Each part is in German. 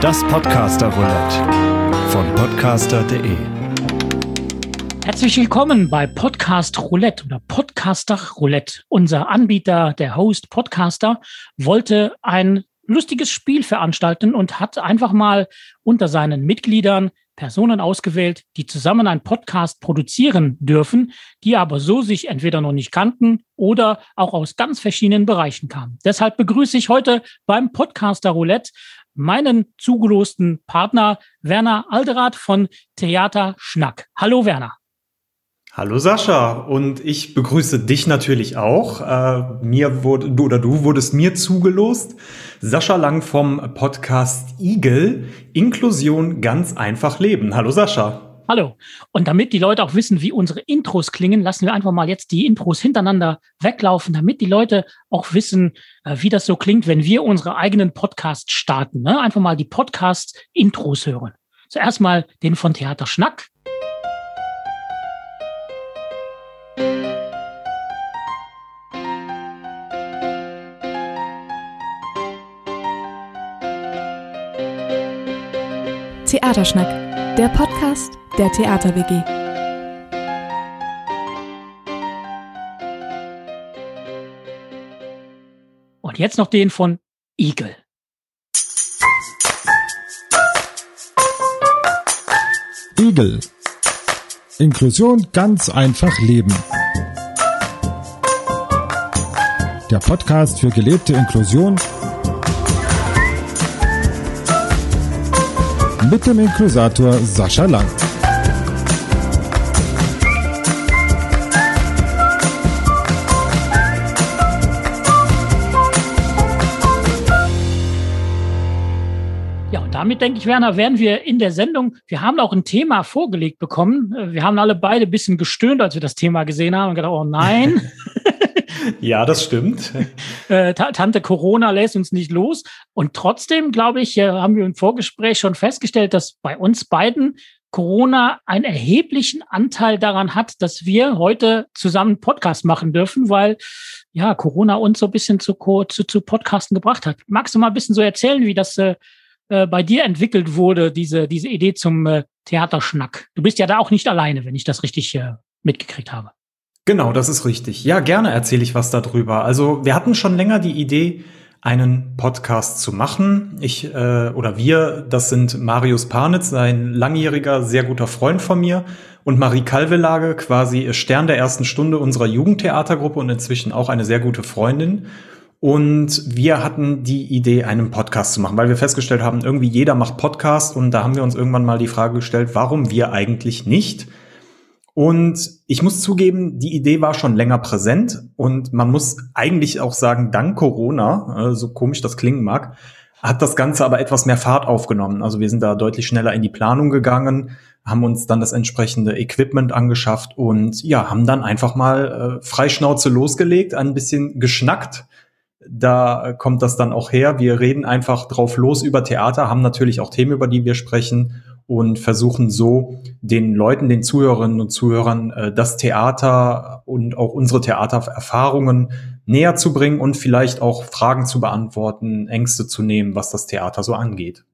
Das Podcaster Roulette von podcaster.de. Herzlich willkommen bei Podcast Roulette oder Podcaster Roulette. Unser Anbieter, der Host Podcaster, wollte ein lustiges Spiel veranstalten und hat einfach mal unter seinen Mitgliedern Personen ausgewählt, die zusammen einen Podcast produzieren dürfen, die aber so sich entweder noch nicht kannten oder auch aus ganz verschiedenen Bereichen kamen. Deshalb begrüße ich heute beim Podcaster Roulette meinen zugelosten Partner Werner Alderath von Theater Schnack. Hallo Werner. Hallo Sascha und ich begrüße dich natürlich auch. Äh, mir wurde du oder du wurdest mir zugelost. Sascha Lang vom Podcast Igel Inklusion ganz einfach leben. Hallo Sascha. Hallo. Und damit die Leute auch wissen, wie unsere Intros klingen, lassen wir einfach mal jetzt die Intros hintereinander weglaufen, damit die Leute auch wissen, äh, wie das so klingt, wenn wir unsere eigenen Podcasts starten. Ne? Einfach mal die Podcast-Intros hören. Zuerst mal den von Theater Schnack. Theaterschnack, der Podcast der Theater WG. Und jetzt noch den von Igel. Igel. Inklusion ganz einfach leben. Der Podcast für gelebte Inklusion mit dem Inklusator Sascha Lang. Damit denke ich, Werner, werden wir in der Sendung, wir haben auch ein Thema vorgelegt bekommen. Wir haben alle beide ein bisschen gestöhnt, als wir das Thema gesehen haben und gedacht, oh nein. ja, das stimmt. Äh, Tante Corona lässt uns nicht los. Und trotzdem, glaube ich, äh, haben wir im Vorgespräch schon festgestellt, dass bei uns beiden Corona einen erheblichen Anteil daran hat, dass wir heute zusammen Podcast machen dürfen, weil ja Corona uns so ein bisschen zu, zu, zu Podcasten gebracht hat. Magst du mal ein bisschen so erzählen, wie das äh, äh, bei dir entwickelt wurde, diese, diese Idee zum äh, Theaterschnack? Du bist ja da auch nicht alleine, wenn ich das richtig äh, mitgekriegt habe. Genau, das ist richtig. Ja, gerne erzähle ich was darüber. Also wir hatten schon länger die Idee, einen Podcast zu machen. Ich äh, oder wir, das sind Marius Parnitz, ein langjähriger, sehr guter Freund von mir, und Marie Kalvelage, quasi Stern der ersten Stunde unserer Jugendtheatergruppe und inzwischen auch eine sehr gute Freundin. Und wir hatten die Idee, einen Podcast zu machen, weil wir festgestellt haben, irgendwie jeder macht Podcast und da haben wir uns irgendwann mal die Frage gestellt, warum wir eigentlich nicht? Und ich muss zugeben, die Idee war schon länger präsent und man muss eigentlich auch sagen, dank Corona, äh, so komisch das klingen mag, hat das Ganze aber etwas mehr Fahrt aufgenommen. Also wir sind da deutlich schneller in die Planung gegangen, haben uns dann das entsprechende Equipment angeschafft und ja, haben dann einfach mal äh, Freischnauze losgelegt, ein bisschen geschnackt. Da kommt das dann auch her. Wir reden einfach drauf los über Theater, haben natürlich auch Themen, über die wir sprechen und versuchen so den Leuten, den Zuhörerinnen und Zuhörern äh, das Theater und auch unsere Theatererfahrungen näher zu bringen und vielleicht auch Fragen zu beantworten, Ängste zu nehmen, was das Theater so angeht.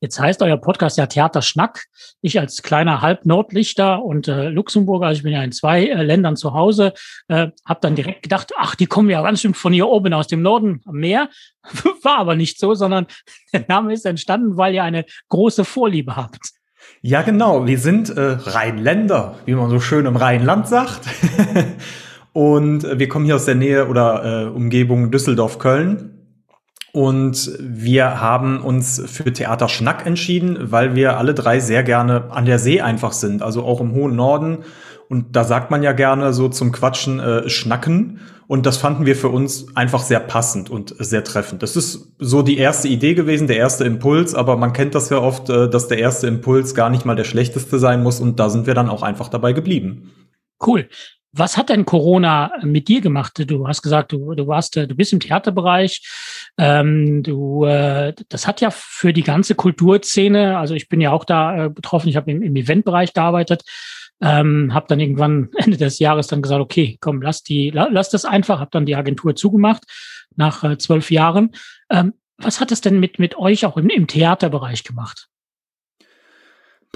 Jetzt heißt euer Podcast ja Theater Schnack. Ich als kleiner Halbnordlichter und äh, Luxemburger, also ich bin ja in zwei äh, Ländern zu Hause, äh, habe dann direkt gedacht, ach, die kommen ja ganz schön von hier oben aus dem Norden am Meer. War aber nicht so, sondern der Name ist entstanden, weil ihr eine große Vorliebe habt. Ja, genau. Wir sind äh, Rheinländer, wie man so schön im Rheinland sagt. und wir kommen hier aus der Nähe oder äh, Umgebung Düsseldorf-Köln. Und wir haben uns für Theater Schnack entschieden, weil wir alle drei sehr gerne an der See einfach sind, also auch im hohen Norden. Und da sagt man ja gerne so zum Quatschen äh, Schnacken. Und das fanden wir für uns einfach sehr passend und sehr treffend. Das ist so die erste Idee gewesen, der erste Impuls, aber man kennt das ja oft, äh, dass der erste Impuls gar nicht mal der schlechteste sein muss und da sind wir dann auch einfach dabei geblieben. Cool. Was hat denn Corona mit dir gemacht? Du hast gesagt, du, du warst, äh, du bist im Theaterbereich. Ähm, du, äh, das hat ja für die ganze Kulturszene, also ich bin ja auch da äh, betroffen, ich habe im, im Eventbereich gearbeitet, ähm, habe dann irgendwann Ende des Jahres dann gesagt, okay, komm, lass die, lass das einfach, habe dann die Agentur zugemacht nach äh, zwölf Jahren. Ähm, Was hat es denn mit, mit euch auch im, im Theaterbereich gemacht?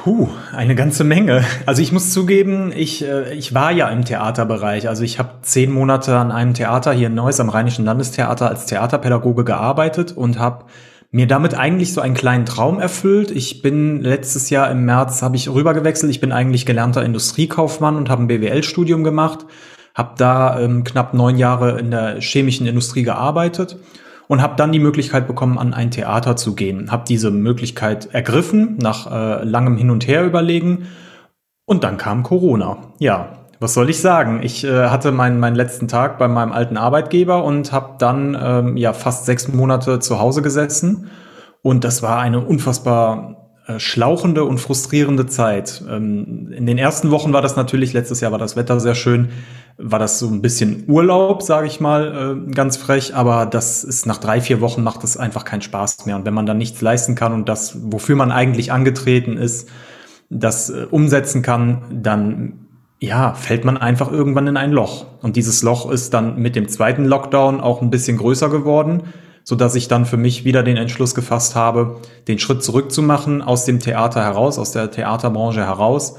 Puh, eine ganze Menge. Also ich muss zugeben, ich, äh, ich war ja im Theaterbereich. Also ich habe zehn Monate an einem Theater hier in Neuss am Rheinischen Landestheater als Theaterpädagoge gearbeitet und habe mir damit eigentlich so einen kleinen Traum erfüllt. Ich bin letztes Jahr im März habe ich rübergewechselt. Ich bin eigentlich gelernter Industriekaufmann und habe ein BWL-Studium gemacht, habe da ähm, knapp neun Jahre in der chemischen Industrie gearbeitet und habe dann die Möglichkeit bekommen, an ein Theater zu gehen. Habe diese Möglichkeit ergriffen, nach äh, langem Hin und Her überlegen. Und dann kam Corona. Ja, was soll ich sagen? Ich äh, hatte meinen, meinen letzten Tag bei meinem alten Arbeitgeber und habe dann ähm, ja fast sechs Monate zu Hause gesessen. Und das war eine unfassbar äh, schlauchende und frustrierende Zeit. Ähm, in den ersten Wochen war das natürlich, letztes Jahr war das Wetter sehr schön war das so ein bisschen Urlaub, sage ich mal, äh, ganz frech, aber das ist nach drei, vier Wochen macht es einfach keinen Spaß mehr. Und wenn man dann nichts leisten kann und das, wofür man eigentlich angetreten ist, das äh, umsetzen kann, dann ja, fällt man einfach irgendwann in ein Loch. Und dieses Loch ist dann mit dem zweiten Lockdown auch ein bisschen größer geworden, so dass ich dann für mich wieder den Entschluss gefasst habe, den Schritt zurückzumachen aus dem Theater heraus, aus der Theaterbranche heraus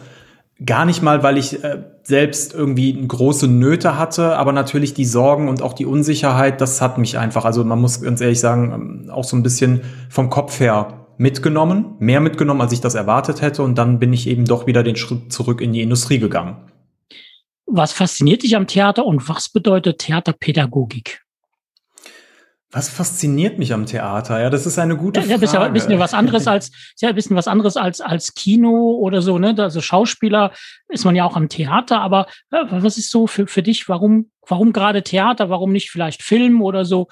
Gar nicht mal, weil ich äh, selbst irgendwie große Nöte hatte, aber natürlich die Sorgen und auch die Unsicherheit, das hat mich einfach, also man muss ganz ehrlich sagen, ähm, auch so ein bisschen vom Kopf her mitgenommen, mehr mitgenommen, als ich das erwartet hätte. Und dann bin ich eben doch wieder den Schritt zurück in die Industrie gegangen. Was fasziniert dich am Theater und was bedeutet Theaterpädagogik? Was fasziniert mich am Theater? Ja, das ist eine gute ja, Frage. Ja, ist ja ein bisschen was anderes als, ist ja ein bisschen was anderes als, als Kino oder so, ne? Also Schauspieler ist man ja auch am Theater, aber ja, was ist so für, für dich? Warum, warum gerade Theater? Warum nicht vielleicht Film oder so?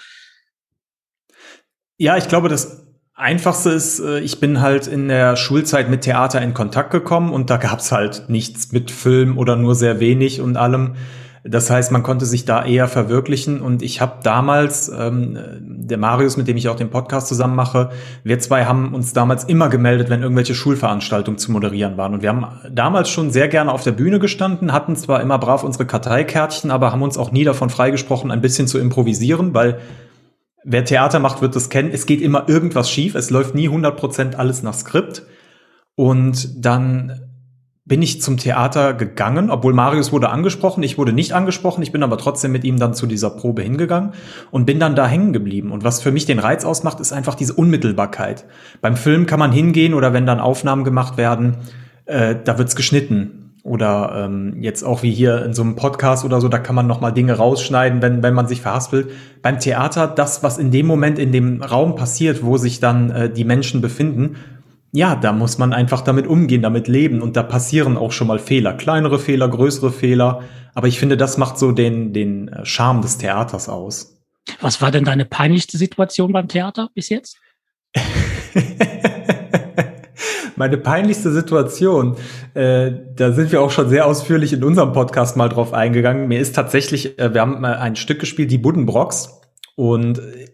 Ja, ich glaube, das Einfachste ist, äh, ich bin halt in der Schulzeit mit Theater in Kontakt gekommen und da gab's halt nichts mit Film oder nur sehr wenig und allem. Das heißt, man konnte sich da eher verwirklichen. Und ich habe damals, ähm, der Marius, mit dem ich auch den Podcast zusammen mache, wir zwei haben uns damals immer gemeldet, wenn irgendwelche Schulveranstaltungen zu moderieren waren. Und wir haben damals schon sehr gerne auf der Bühne gestanden, hatten zwar immer brav unsere Karteikärtchen, aber haben uns auch nie davon freigesprochen, ein bisschen zu improvisieren, weil wer Theater macht, wird das kennen. Es geht immer irgendwas schief. Es läuft nie 100% alles nach Skript. Und dann bin ich zum Theater gegangen, obwohl Marius wurde angesprochen, ich wurde nicht angesprochen, ich bin aber trotzdem mit ihm dann zu dieser Probe hingegangen und bin dann da hängen geblieben. Und was für mich den Reiz ausmacht, ist einfach diese Unmittelbarkeit. Beim Film kann man hingehen oder wenn dann Aufnahmen gemacht werden, äh, da wird's geschnitten. Oder ähm, jetzt auch wie hier in so einem Podcast oder so, da kann man noch mal Dinge rausschneiden, wenn, wenn man sich verhaspelt. Beim Theater, das, was in dem Moment in dem Raum passiert, wo sich dann äh, die Menschen befinden, ja, da muss man einfach damit umgehen, damit leben und da passieren auch schon mal Fehler, kleinere Fehler, größere Fehler, aber ich finde, das macht so den, den äh, Charme des Theaters aus. Was war denn deine peinlichste Situation beim Theater bis jetzt? Meine peinlichste Situation, äh, da sind wir auch schon sehr ausführlich in unserem Podcast mal drauf eingegangen. Mir ist tatsächlich, äh, wir haben mal ein Stück gespielt, die Buddenbrocks. Und äh,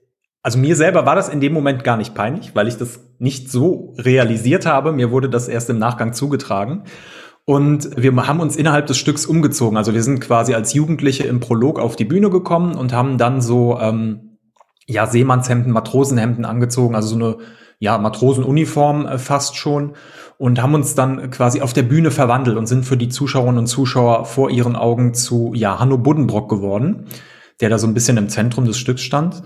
also mir selber war das in dem Moment gar nicht peinlich, weil ich das nicht so realisiert habe. Mir wurde das erst im Nachgang zugetragen. Und wir haben uns innerhalb des Stücks umgezogen. Also wir sind quasi als Jugendliche im Prolog auf die Bühne gekommen und haben dann so ähm, ja Seemannshemden, Matrosenhemden angezogen, also so eine ja Matrosenuniform äh, fast schon und haben uns dann quasi auf der Bühne verwandelt und sind für die Zuschauerinnen und Zuschauer vor ihren Augen zu ja Hanno Buddenbrock geworden, der da so ein bisschen im Zentrum des Stücks stand.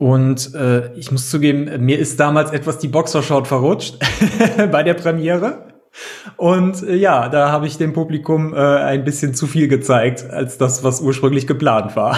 Und äh, ich muss zugeben, mir ist damals etwas die Boxershort verrutscht bei der Premiere. Und äh, ja, da habe ich dem Publikum äh, ein bisschen zu viel gezeigt, als das, was ursprünglich geplant war.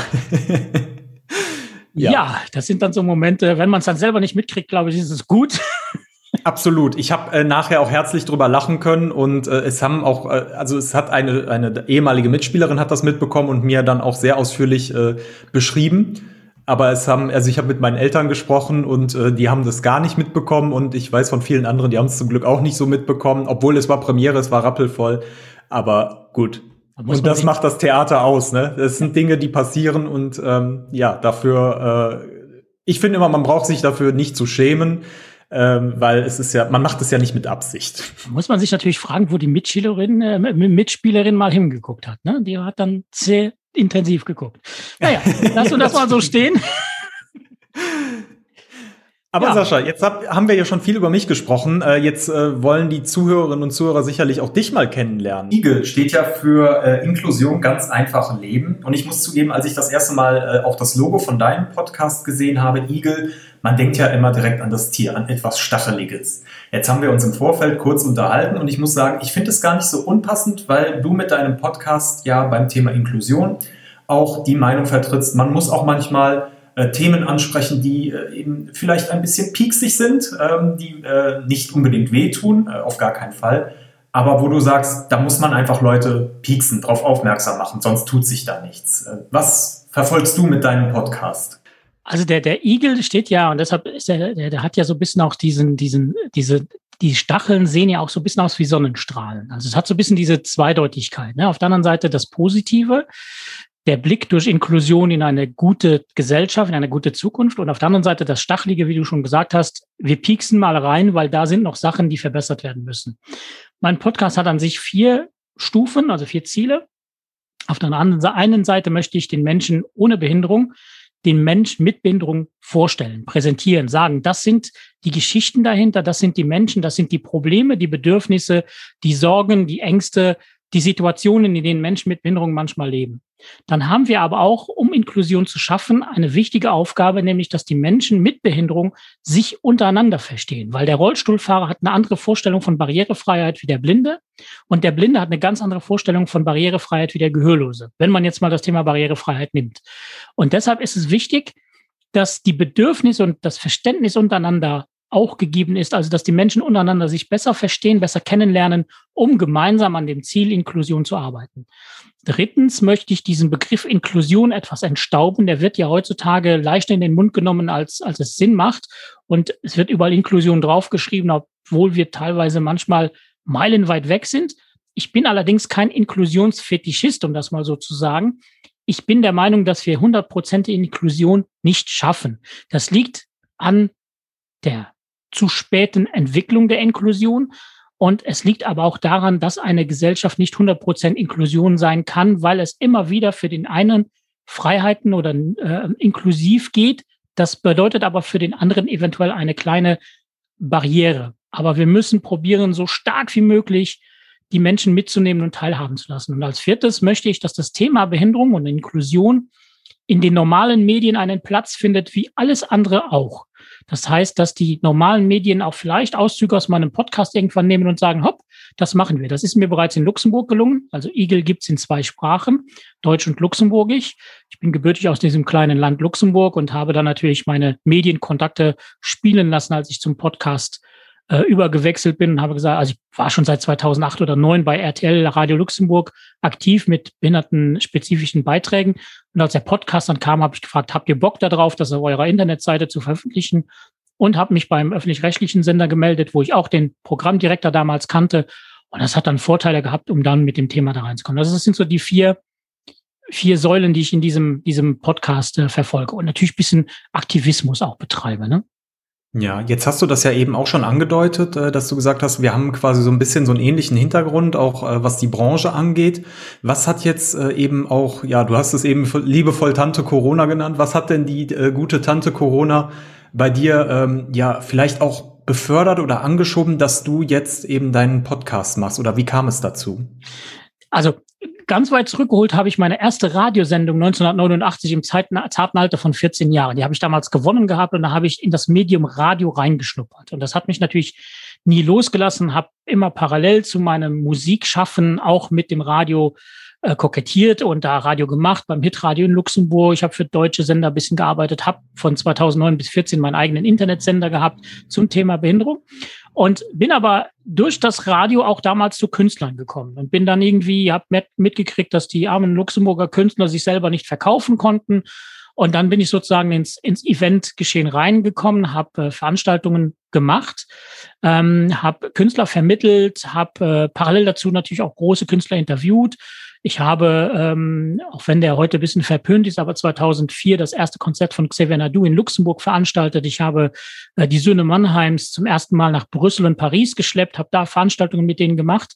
ja. ja. das sind dann so Momente, wenn man es dann selber nicht mitkriegt, glaube ich, ist es gut. Absolut. Ich habe äh, nachher auch herzlich drüber lachen können und äh, es haben auch, äh, also es hat eine, eine ehemalige Mitspielerin hat das mitbekommen und mir dann auch sehr ausführlich äh, beschrieben aber es haben, also ich habe mit meinen Eltern gesprochen und äh, die haben das gar nicht mitbekommen und ich weiß von vielen anderen, die haben es zum Glück auch nicht so mitbekommen, obwohl es war Premiere, es war rappelvoll. Aber gut. Und das macht das Theater aus, ne? Das sind Dinge, die passieren und ähm, ja, dafür, äh, ich finde immer, man braucht sich dafür nicht zu schämen. Ähm, weil es ist ja, man macht es ja nicht mit Absicht. Muss man sich natürlich fragen, wo die Mitspielerin, äh, Mitspielerin mal hingeguckt hat. Ne? Die hat dann sehr intensiv geguckt. Naja, lass uns das mal so stehen. Aber Ja. Sascha, jetzt hab, haben wir ja schon viel über mich gesprochen. Äh, jetzt äh, wollen die Zuhörerinnen und Zuhörer sicherlich auch dich mal kennenlernen. Igel steht ja für äh, Inklusion ganz einfachen Leben. Und ich muss zugeben, als ich das erste Mal äh, auch das Logo von deinem Podcast gesehen habe, Igel, man denkt ja immer direkt an das Tier, an etwas Stacheliges. Jetzt haben wir uns im Vorfeld kurz unterhalten und ich muss sagen, ich finde es gar nicht so unpassend, weil du mit deinem Podcast ja beim Thema Inklusion auch die Meinung vertrittst, man muss auch manchmal äh, Themen ansprechen, die äh, eben vielleicht ein bisschen pieksig sind, ähm, die äh, nicht unbedingt wehtun, äh, auf gar keinen Fall. Aber wo du sagst, da muss man einfach Leute pieksen, drauf aufmerksam machen, sonst tut sich da nichts. Äh, was verfolgst du mit deinem Podcast? Also der, der Igel steht ja, und deshalb ist er, der, der hat ja so ein bisschen auch diesen, diesen, diese, die Stacheln sehen ja auch so ein bisschen aus wie Sonnenstrahlen. Also es hat so ein bisschen diese Zweideutigkeit. Ne? Auf der anderen Seite das Positive, der Blick durch Inklusion in eine gute Gesellschaft, in eine gute Zukunft. Und auf der anderen Seite das Stachelige, wie du schon gesagt hast, wir pieksen mal rein, weil da sind noch Sachen, die verbessert werden müssen. Mein Podcast hat an sich vier Stufen, also vier Ziele. Auf der einen Seite möchte ich den Menschen ohne Behinderung den Mensch mit Behinderung vorstellen, präsentieren, sagen, das sind die Geschichten dahinter, das sind die Menschen, das sind die Probleme, die Bedürfnisse, die Sorgen, die Ängste, die Situationen, in denen Menschen mit Behinderung manchmal leben. Dann haben wir aber auch, um Inklusion zu schaffen, eine wichtige Aufgabe, nämlich, dass die Menschen mit Behinderung sich untereinander verstehen, weil der Rollstuhlfahrer hat eine andere Vorstellung von Barrierefreiheit wie der Blinde und der Blinde hat eine ganz andere Vorstellung von Barrierefreiheit wie der Gehörlose, wenn man jetzt mal das Thema Barrierefreiheit nimmt. Und deshalb ist es wichtig, dass die Bedürfnisse und das Verständnis untereinander auch gegeben ist, also dass die Menschen untereinander sich besser verstehen, besser kennenlernen, um gemeinsam an dem Ziel Inklusion zu arbeiten. Drittens möchte ich diesen Begriff Inklusion etwas entstauben. Der wird ja heutzutage leichter in den Mund genommen, als, als es Sinn macht. Und es wird überall Inklusion draufgeschrieben, obwohl wir teilweise manchmal meilenweit weg sind. Ich bin allerdings kein Inklusionsfetischist, um das mal so zu sagen. Ich bin der Meinung, dass wir 100% Inklusion nicht schaffen. Das liegt an der zu späten Entwicklung der Inklusion. Und es liegt aber auch daran, dass eine Gesellschaft nicht 100% Inklusion sein kann, weil es immer wieder für den einen Freiheiten oder äh, inklusiv geht. Das bedeutet aber für den anderen eventuell eine kleine Barriere. Aber wir müssen probieren, so stark wie möglich die Menschen mitzunehmen und teilhaben zu lassen. Und als viertes möchte ich, dass das Thema Behinderung und Inklusion in den normalen Medien einen Platz findet, wie alles andere auch. Das heißt, dass die normalen Medien auch vielleicht Auszüge aus meinem Podcast irgendwann nehmen und sagen, hopp, das machen wir. Das ist mir bereits in Luxemburg gelungen. Also Igel gibt's in zwei Sprachen, Deutsch und Luxemburgisch. Ich bin gebürtig aus diesem kleinen Land Luxemburg und habe dann natürlich meine Medienkontakte spielen lassen, als ich zum Podcast äh, übergewechselt bin und habe gesagt, also ich war schon seit 2008 oder 2009 bei RTL Radio Luxemburg aktiv mit behindertenspezifischen Beiträgen. Und als der Podcast dann kam, habe ich gefragt, habt ihr Bock darauf, das auf eurer Internetseite zu veröffentlichen? Und habe mich beim öffentlich-rechtlichen Sender gemeldet, wo ich auch den Programmdirektor damals kannte. Und das hat dann Vorteile gehabt, um dann mit dem Thema da reinzukommen. Also das sind so die vier, vier Säulen, die ich in diesem, diesem Podcast äh, verfolge. Und natürlich bisschen Aktivismus auch betreibe. Ne? Ja, jetzt hast du das ja eben auch schon angedeutet, äh, dass du gesagt hast, wir haben quasi so ein bisschen so einen ähnlichen Hintergrund, auch äh, was die Branche angeht. Was hat jetzt äh, eben auch, ja, du hast es eben liebevoll Tante Corona genannt. Was hat denn die gute Tante Corona bei dir, ähm, ja, vielleicht auch befördert oder angeschoben, dass du jetzt eben deinen Podcast machst? Oder wie kam es dazu? Also ganz weit zurückgeholt habe ich meine erste Radiosendung 1989 im zarten Alter von 14 Jahren. Die habe ich damals gewonnen gehabt und da habe ich in das Medium Radio reingeschnuppert. Und das hat mich natürlich nie losgelassen, habe immer parallel zu meinem Musikschaffen auch mit dem Radio äh, kokettiert und da Radio gemacht beim Hitradio in Luxemburg. Ich habe für deutsche Sender ein bisschen gearbeitet, habe von 2009 bis 14 meinen eigenen Internetsender gehabt zum Thema Behinderung und bin aber durch das Radio auch damals zu Künstlern gekommen und bin dann irgendwie, habe mitgekriegt, dass die armen Luxemburger Künstler sich selber nicht verkaufen konnten. Und dann bin ich sozusagen ins, ins Eventgeschehen reingekommen, habe äh, Veranstaltungen gemacht, ähm, habe Künstler vermittelt, habe äh, parallel dazu natürlich auch große Künstler interviewt. Ich habe, ähm, auch wenn der heute ein bisschen verpönt ist, aber 2004 das erste Konzert von Xavier Nadu in Luxemburg veranstaltet. Ich habe äh, die Söhne Mannheims zum ersten Mal nach Brüssel und Paris geschleppt, habe da Veranstaltungen mit denen gemacht.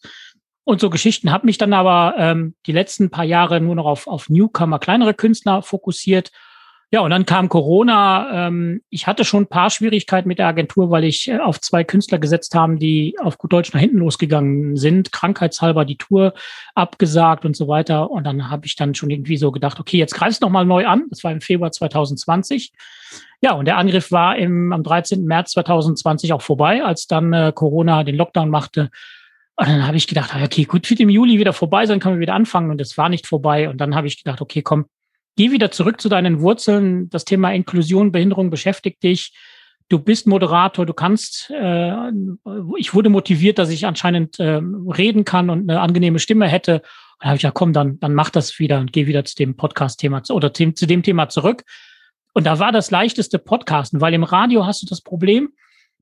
Und so Geschichten habe mich dann aber ähm, die letzten paar Jahre nur noch auf, auf Newcomer, kleinere Künstler fokussiert. Ja, und dann kam Corona. Ähm, ich hatte schon ein paar Schwierigkeiten mit der Agentur, weil ich äh, auf zwei Künstler gesetzt haben, die auf gut Deutsch nach hinten losgegangen sind, krankheitshalber die Tour abgesagt und so weiter. Und dann habe ich dann schon irgendwie so gedacht, okay, jetzt greifst du nochmal neu an. Das war im Februar 2020. Ja, und der Angriff war im, am 13. März 2020 auch vorbei, als dann äh, Corona den Lockdown machte. Und dann habe ich gedacht, okay, gut, wird im Juli wieder vorbei sein, können wir wieder anfangen. Und es war nicht vorbei. Und dann habe ich gedacht, okay, komm, geh wieder zurück zu deinen Wurzeln. Das Thema Inklusion, Behinderung beschäftigt dich. Du bist Moderator, du kannst, äh, ich wurde motiviert, dass ich anscheinend äh, reden kann und eine angenehme Stimme hätte. Und dann habe ich ja, komm, dann, dann mach das wieder und geh wieder zu dem Podcast-Thema oder zu, zu dem Thema zurück. Und da war das leichteste Podcasten, weil im Radio hast du das Problem,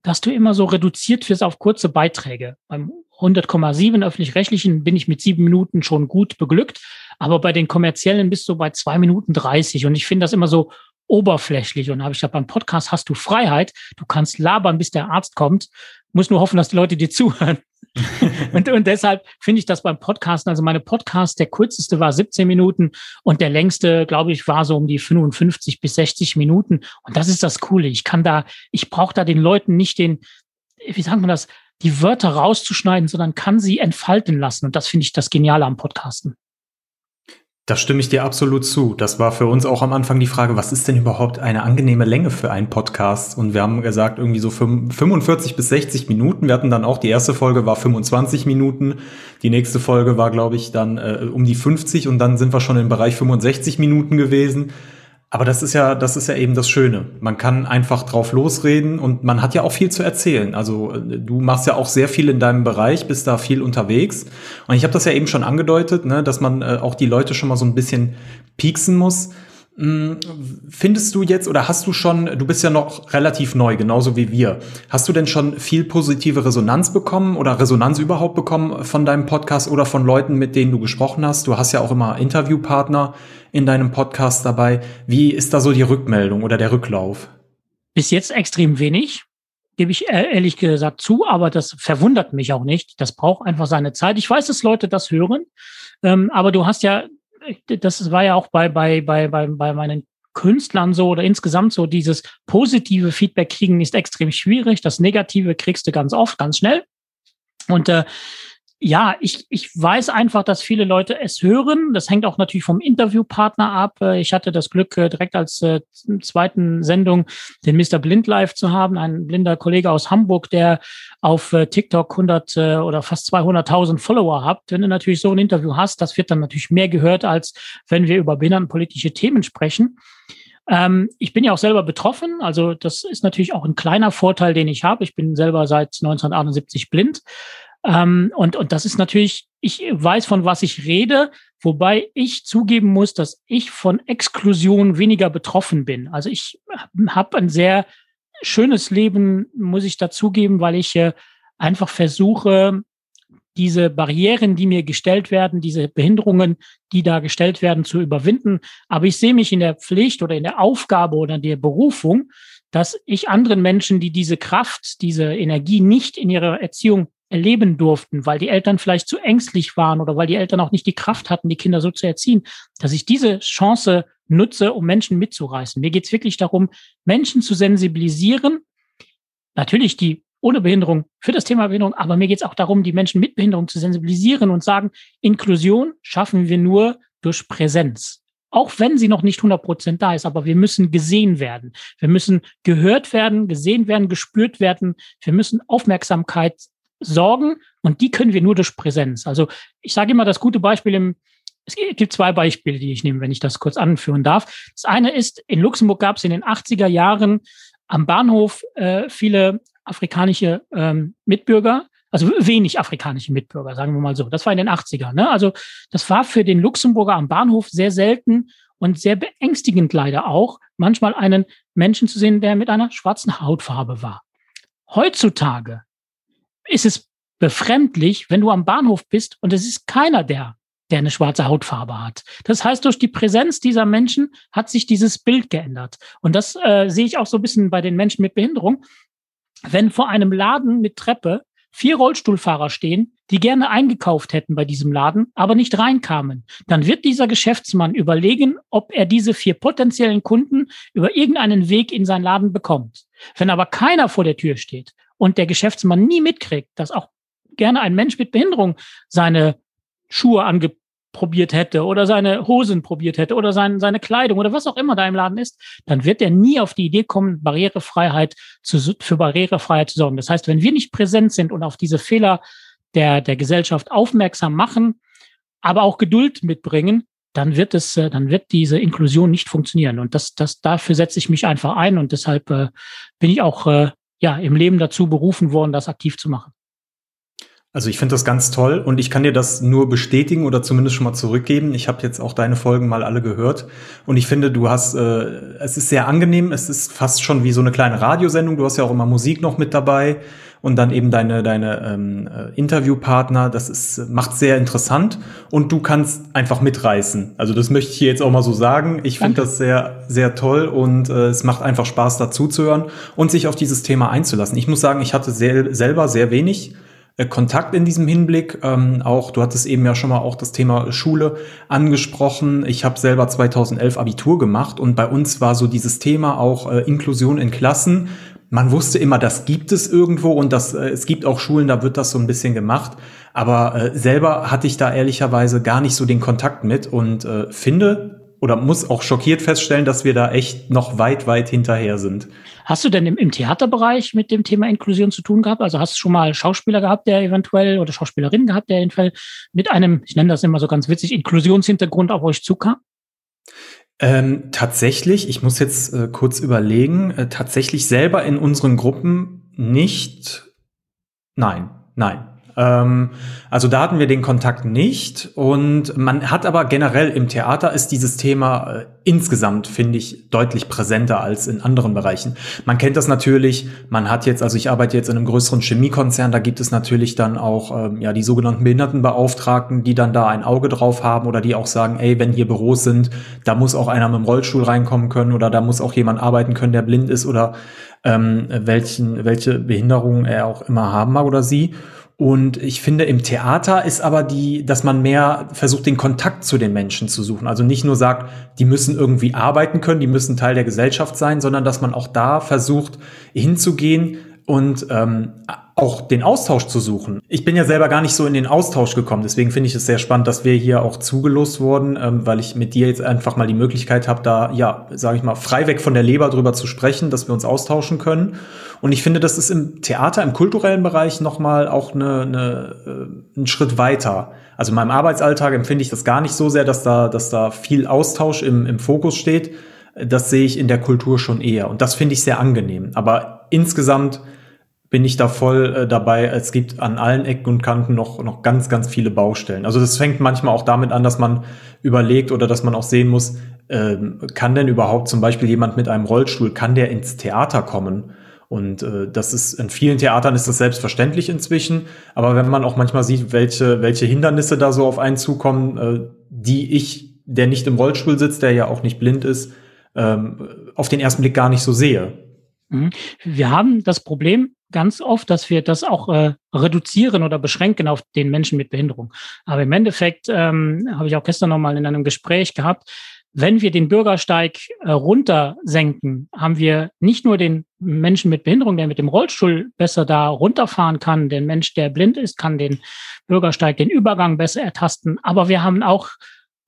dass du immer so reduziert wirst auf kurze Beiträge. Beim 100,7 öffentlich-rechtlichen bin ich mit sieben Minuten schon gut beglückt. Aber bei den kommerziellen bist du bei zwei Minuten 30. Und ich finde das immer so oberflächlich. Und habe ich gesagt, beim Podcast hast du Freiheit. Du kannst labern, bis der Arzt kommt. Muss nur hoffen, dass die Leute dir zuhören. und, und deshalb finde ich das beim Podcasten, also meine Podcast, der kürzeste war 17 Minuten und der längste, glaube ich, war so um die 55 bis 60 Minuten. Und das ist das Coole. Ich kann da, ich brauche da den Leuten nicht den, wie sagt man das, die Wörter rauszuschneiden, sondern kann sie entfalten lassen. Und das finde ich das Geniale am Podcasten. Da stimme ich dir absolut zu. Das war für uns auch am Anfang die Frage, was ist denn überhaupt eine angenehme Länge für einen Podcast? Und wir haben gesagt, irgendwie so 45 bis 60 Minuten. Wir hatten dann auch, die erste Folge war 25 Minuten. Die nächste Folge war, glaube ich, dann äh, um die 50 und dann sind wir schon im Bereich 65 Minuten gewesen. Aber das ist ja, das ist ja eben das Schöne. Man kann einfach drauf losreden und man hat ja auch viel zu erzählen. Also äh, du machst ja auch sehr viel in deinem Bereich, bist da viel unterwegs. Und ich habe das ja eben schon angedeutet, ne, dass man äh, auch die Leute schon mal so ein bisschen pieksen muss. Hm, findest du jetzt oder hast du schon, du bist ja noch relativ neu, genauso wie wir. Hast du denn schon viel positive Resonanz bekommen oder Resonanz überhaupt bekommen von deinem Podcast oder von Leuten, mit denen du gesprochen hast? Du hast ja auch immer Interviewpartner in deinem Podcast dabei. Wie ist da so die Rückmeldung oder der Rücklauf? Bis jetzt extrem wenig, gebe ich ehrlich gesagt zu, aber das verwundert mich auch nicht. Das braucht einfach seine Zeit. Ich weiß, dass Leute das hören, ähm, aber du hast ja das war ja auch bei, bei, bei, bei, bei meinen Künstlern so oder insgesamt so, dieses positive Feedback kriegen ist extrem schwierig. Das Negative kriegst du ganz oft, ganz schnell. Und äh, ja, ich, ich weiß einfach, dass viele Leute es hören. Das hängt auch natürlich vom Interviewpartner ab. Äh, ich hatte das Glück, äh, direkt als äh, zweiten Sendung den Mr. Blind Live zu haben, ein blinder Kollege aus Hamburg, der auf TikTok 100 oder fast 200.000 Follower hat. Wenn du natürlich so ein Interview hast, das wird dann natürlich mehr gehört, als wenn wir über behindertenpolitische Themen sprechen. Ähm, ich bin ja auch selber betroffen, also das ist natürlich auch ein kleiner Vorteil, den ich habe. Ich bin selber seit 1978 blind. Ähm, und, und das ist natürlich, ich weiß, von was ich rede, wobei ich zugeben muss, dass ich von Exklusion weniger betroffen bin. Also ich habe ein sehr schönes Leben, muss ich dazugeben, weil ich äh, einfach versuche, diese Barrieren, die mir gestellt werden, diese Behinderungen, die da gestellt werden, zu überwinden. Aber ich sehe mich in der Pflicht oder in der Aufgabe oder in der Berufung, dass ich anderen Menschen, die diese Kraft, diese Energie nicht in ihrer Erziehung erleben durften, weil die Eltern vielleicht zu ängstlich waren oder weil die Eltern auch nicht die Kraft hatten, die Kinder so zu erziehen, dass ich diese Chance nutze, um Menschen mitzureißen. Mir geht es wirklich darum, Menschen zu sensibilisieren, natürlich die ohne Behinderung für das Thema Behinderung, aber mir geht es auch darum, die Menschen mit Behinderung zu sensibilisieren und sagen, Inklusion schaffen wir nur durch Präsenz. Auch wenn sie noch nicht 100 Prozent da ist, aber wir müssen gesehen werden. Wir müssen gehört werden, gesehen werden, gespürt werden. Wir müssen Aufmerksamkeit sorgen und die können wir nur durch Präsenz. Also ich sage immer das gute Beispiel im, es gibt zwei Beispiele, die ich nehme, wenn ich das kurz anführen darf. Das eine ist, in Luxemburg gab es in den 80er Jahren am Bahnhof äh, viele afrikanische ähm, Mitbürger, also wenig afrikanische Mitbürger, sagen wir mal so. Das war in den 80ern. Ne? Also das war für den Luxemburger am Bahnhof sehr selten und sehr beängstigend leider auch, manchmal einen Menschen zu sehen, der mit einer schwarzen Hautfarbe war. Heutzutage ist es befremdlich, wenn du am Bahnhof bist und es ist keiner der, der eine schwarze Hautfarbe hat. Das heißt, durch die Präsenz dieser Menschen hat sich dieses Bild geändert. Und das äh, sehe ich auch so ein bisschen bei den Menschen mit Behinderung. Wenn vor einem Laden mit Treppe vier Rollstuhlfahrer stehen, die gerne eingekauft hätten bei diesem Laden, aber nicht reinkamen, dann wird dieser Geschäftsmann überlegen, ob er diese vier potenziellen Kunden über irgendeinen Weg in seinen Laden bekommt. Wenn aber keiner vor der Tür steht und der Geschäftsmann nie mitkriegt, dass auch gerne ein Mensch mit Behinderung seine Schuhe angeprobiert hätte oder seine Hosen probiert hätte oder sein, seine Kleidung oder was auch immer da im Laden ist, dann wird er nie auf die Idee kommen, Barrierefreiheit zu, für Barrierefreiheit zu sorgen. Das heißt, wenn wir nicht präsent sind und auf diese Fehler der, der Gesellschaft aufmerksam machen, aber auch Geduld mitbringen, dann wird es, äh, dann wird diese Inklusion nicht funktionieren. Und das, das, dafür setze ich mich einfach ein und deshalb äh, bin ich auch äh, ja im Leben dazu berufen worden, das aktiv zu machen. Also ich finde das ganz toll und ich kann dir das nur bestätigen oder zumindest schon mal zurückgeben. Ich habe jetzt auch deine Folgen mal alle gehört und ich finde, du hast, äh, es ist sehr angenehm, es ist fast schon wie so eine kleine Radiosendung. Du hast ja auch immer Musik noch mit dabei und dann eben deine deine ähm, äh, Interviewpartner. Das ist macht sehr interessant und du kannst einfach mitreißen. Also das möchte ich hier jetzt auch mal so sagen. Ich finde das sehr sehr toll und äh, es macht einfach Spaß dazu zu hören und sich auf dieses Thema einzulassen. Ich muss sagen, ich hatte sehr, selber sehr wenig äh, Kontakt in diesem Hinblick. Ähm, auch du hattest eben ja schon mal auch das Thema Schule angesprochen. Ich habe selber 2011 Abitur gemacht und bei uns war so dieses Thema auch äh, Inklusion in Klassen. Man wusste immer, das gibt es irgendwo und das, äh, es gibt auch Schulen, da wird das so ein bisschen gemacht. Aber äh, selber hatte ich da ehrlicherweise gar nicht so den Kontakt mit und äh, finde, oder muss auch schockiert feststellen, dass wir da echt noch weit, weit hinterher sind. Hast du denn im, im, Theaterbereich mit dem Thema Inklusion zu tun gehabt? Also hast du schon mal Schauspieler gehabt, der eventuell oder Schauspielerin gehabt, der eventuell mit einem, ich nenne das immer so ganz witzig, Inklusionshintergrund auf euch zukam? Ähm, tatsächlich, ich muss jetzt äh, kurz überlegen, äh, tatsächlich selber in unseren Gruppen nicht. Nein, nein. Ähm, also da hatten wir den Kontakt nicht und man hat aber generell im Theater ist dieses Thema äh, insgesamt, finde ich, deutlich präsenter als in anderen Bereichen. Man kennt das natürlich, man hat jetzt, also ich arbeite jetzt in einem größeren Chemiekonzern, da gibt es natürlich dann auch ähm, ja die sogenannten Behindertenbeauftragten, die dann da ein Auge drauf haben oder die auch sagen, ey, wenn hier Büros sind, da muss auch einer mit dem Rollstuhl reinkommen können oder da muss auch jemand arbeiten können, der blind ist oder ähm, welchen, welche Behinderung er auch immer haben mag oder sie. Und ich finde, im Theater ist aber die, dass man mehr versucht, den Kontakt zu den Menschen zu suchen. Also nicht nur sagt, die müssen irgendwie arbeiten können, die müssen Teil der Gesellschaft sein, sondern dass man auch da versucht, hinzugehen und ähm, auch den Austausch zu suchen. Ich bin ja selber gar nicht so in den Austausch gekommen, deswegen finde ich es sehr spannend, dass wir hier auch zugelost wurden, ähm, weil ich mit dir jetzt einfach mal die Möglichkeit habe, da ja, sage ich mal, frei weg von der Leber drüber zu sprechen, dass wir uns austauschen können. Und ich finde, das ist im Theater, im kulturellen Bereich nochmal auch eine, eine, äh, ein Schritt weiter. Also in meinem Arbeitsalltag empfinde ich das gar nicht so sehr, dass da, dass da viel Austausch im, im Fokus steht. Das sehe ich in der Kultur schon eher. Und das finde ich sehr angenehm. Aber insgesamt bin ich da voll äh, dabei. Es gibt an allen Ecken und Kanten noch, noch ganz, ganz viele Baustellen. Also das fängt manchmal auch damit an, dass man überlegt oder dass man auch sehen muss, äh, kann denn überhaupt zum Beispiel jemand mit einem Rollstuhl, kann der ins Theater kommen? Und äh, das ist in vielen Theatern ist das selbstverständlich inzwischen. Aber wenn man auch manchmal sieht, welche, welche Hindernisse da so auf einen zukommen, äh, die ich, der nicht im Rollstuhl sitzt, der ja auch nicht blind ist, ähm, auf den ersten Blick gar nicht so sehe. Mhm. Wir haben das Problem ganz oft, dass wir das auch äh, reduzieren oder beschränken auf den Menschen mit Behinderung. Aber im Endeffekt ähm, habe ich auch gestern noch mal in einem Gespräch gehabt, wenn wir den Bürgersteig äh, runter senken, haben wir nicht nur den Menschen mit Behinderung, der mit dem Rollstuhl besser da runterfahren kann, den Mensch, der blind ist, kann den Bürgersteig, den Übergang besser ertasten, aber wir haben auch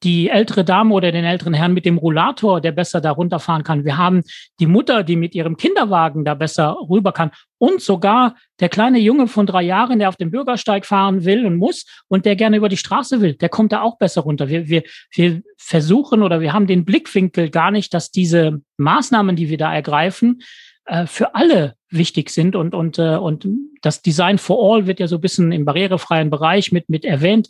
die ältere Dame oder den älteren Herrn mit dem Rollator, der besser da runterfahren kann. Wir haben die Mutter, die mit ihrem Kinderwagen da besser rüber kann. Und sogar der kleine Junge von drei Jahren, der auf dem Bürgersteig fahren will und muss und der gerne über die Straße will, der kommt da auch besser runter. Wir, wir, wir versuchen oder wir haben den Blickwinkel gar nicht, dass diese Maßnahmen, die wir da ergreifen, äh, für alle wichtig sind und, und, äh, und das Design for All wird ja so ein bisschen im barrierefreien Bereich mit, mit erwähnt.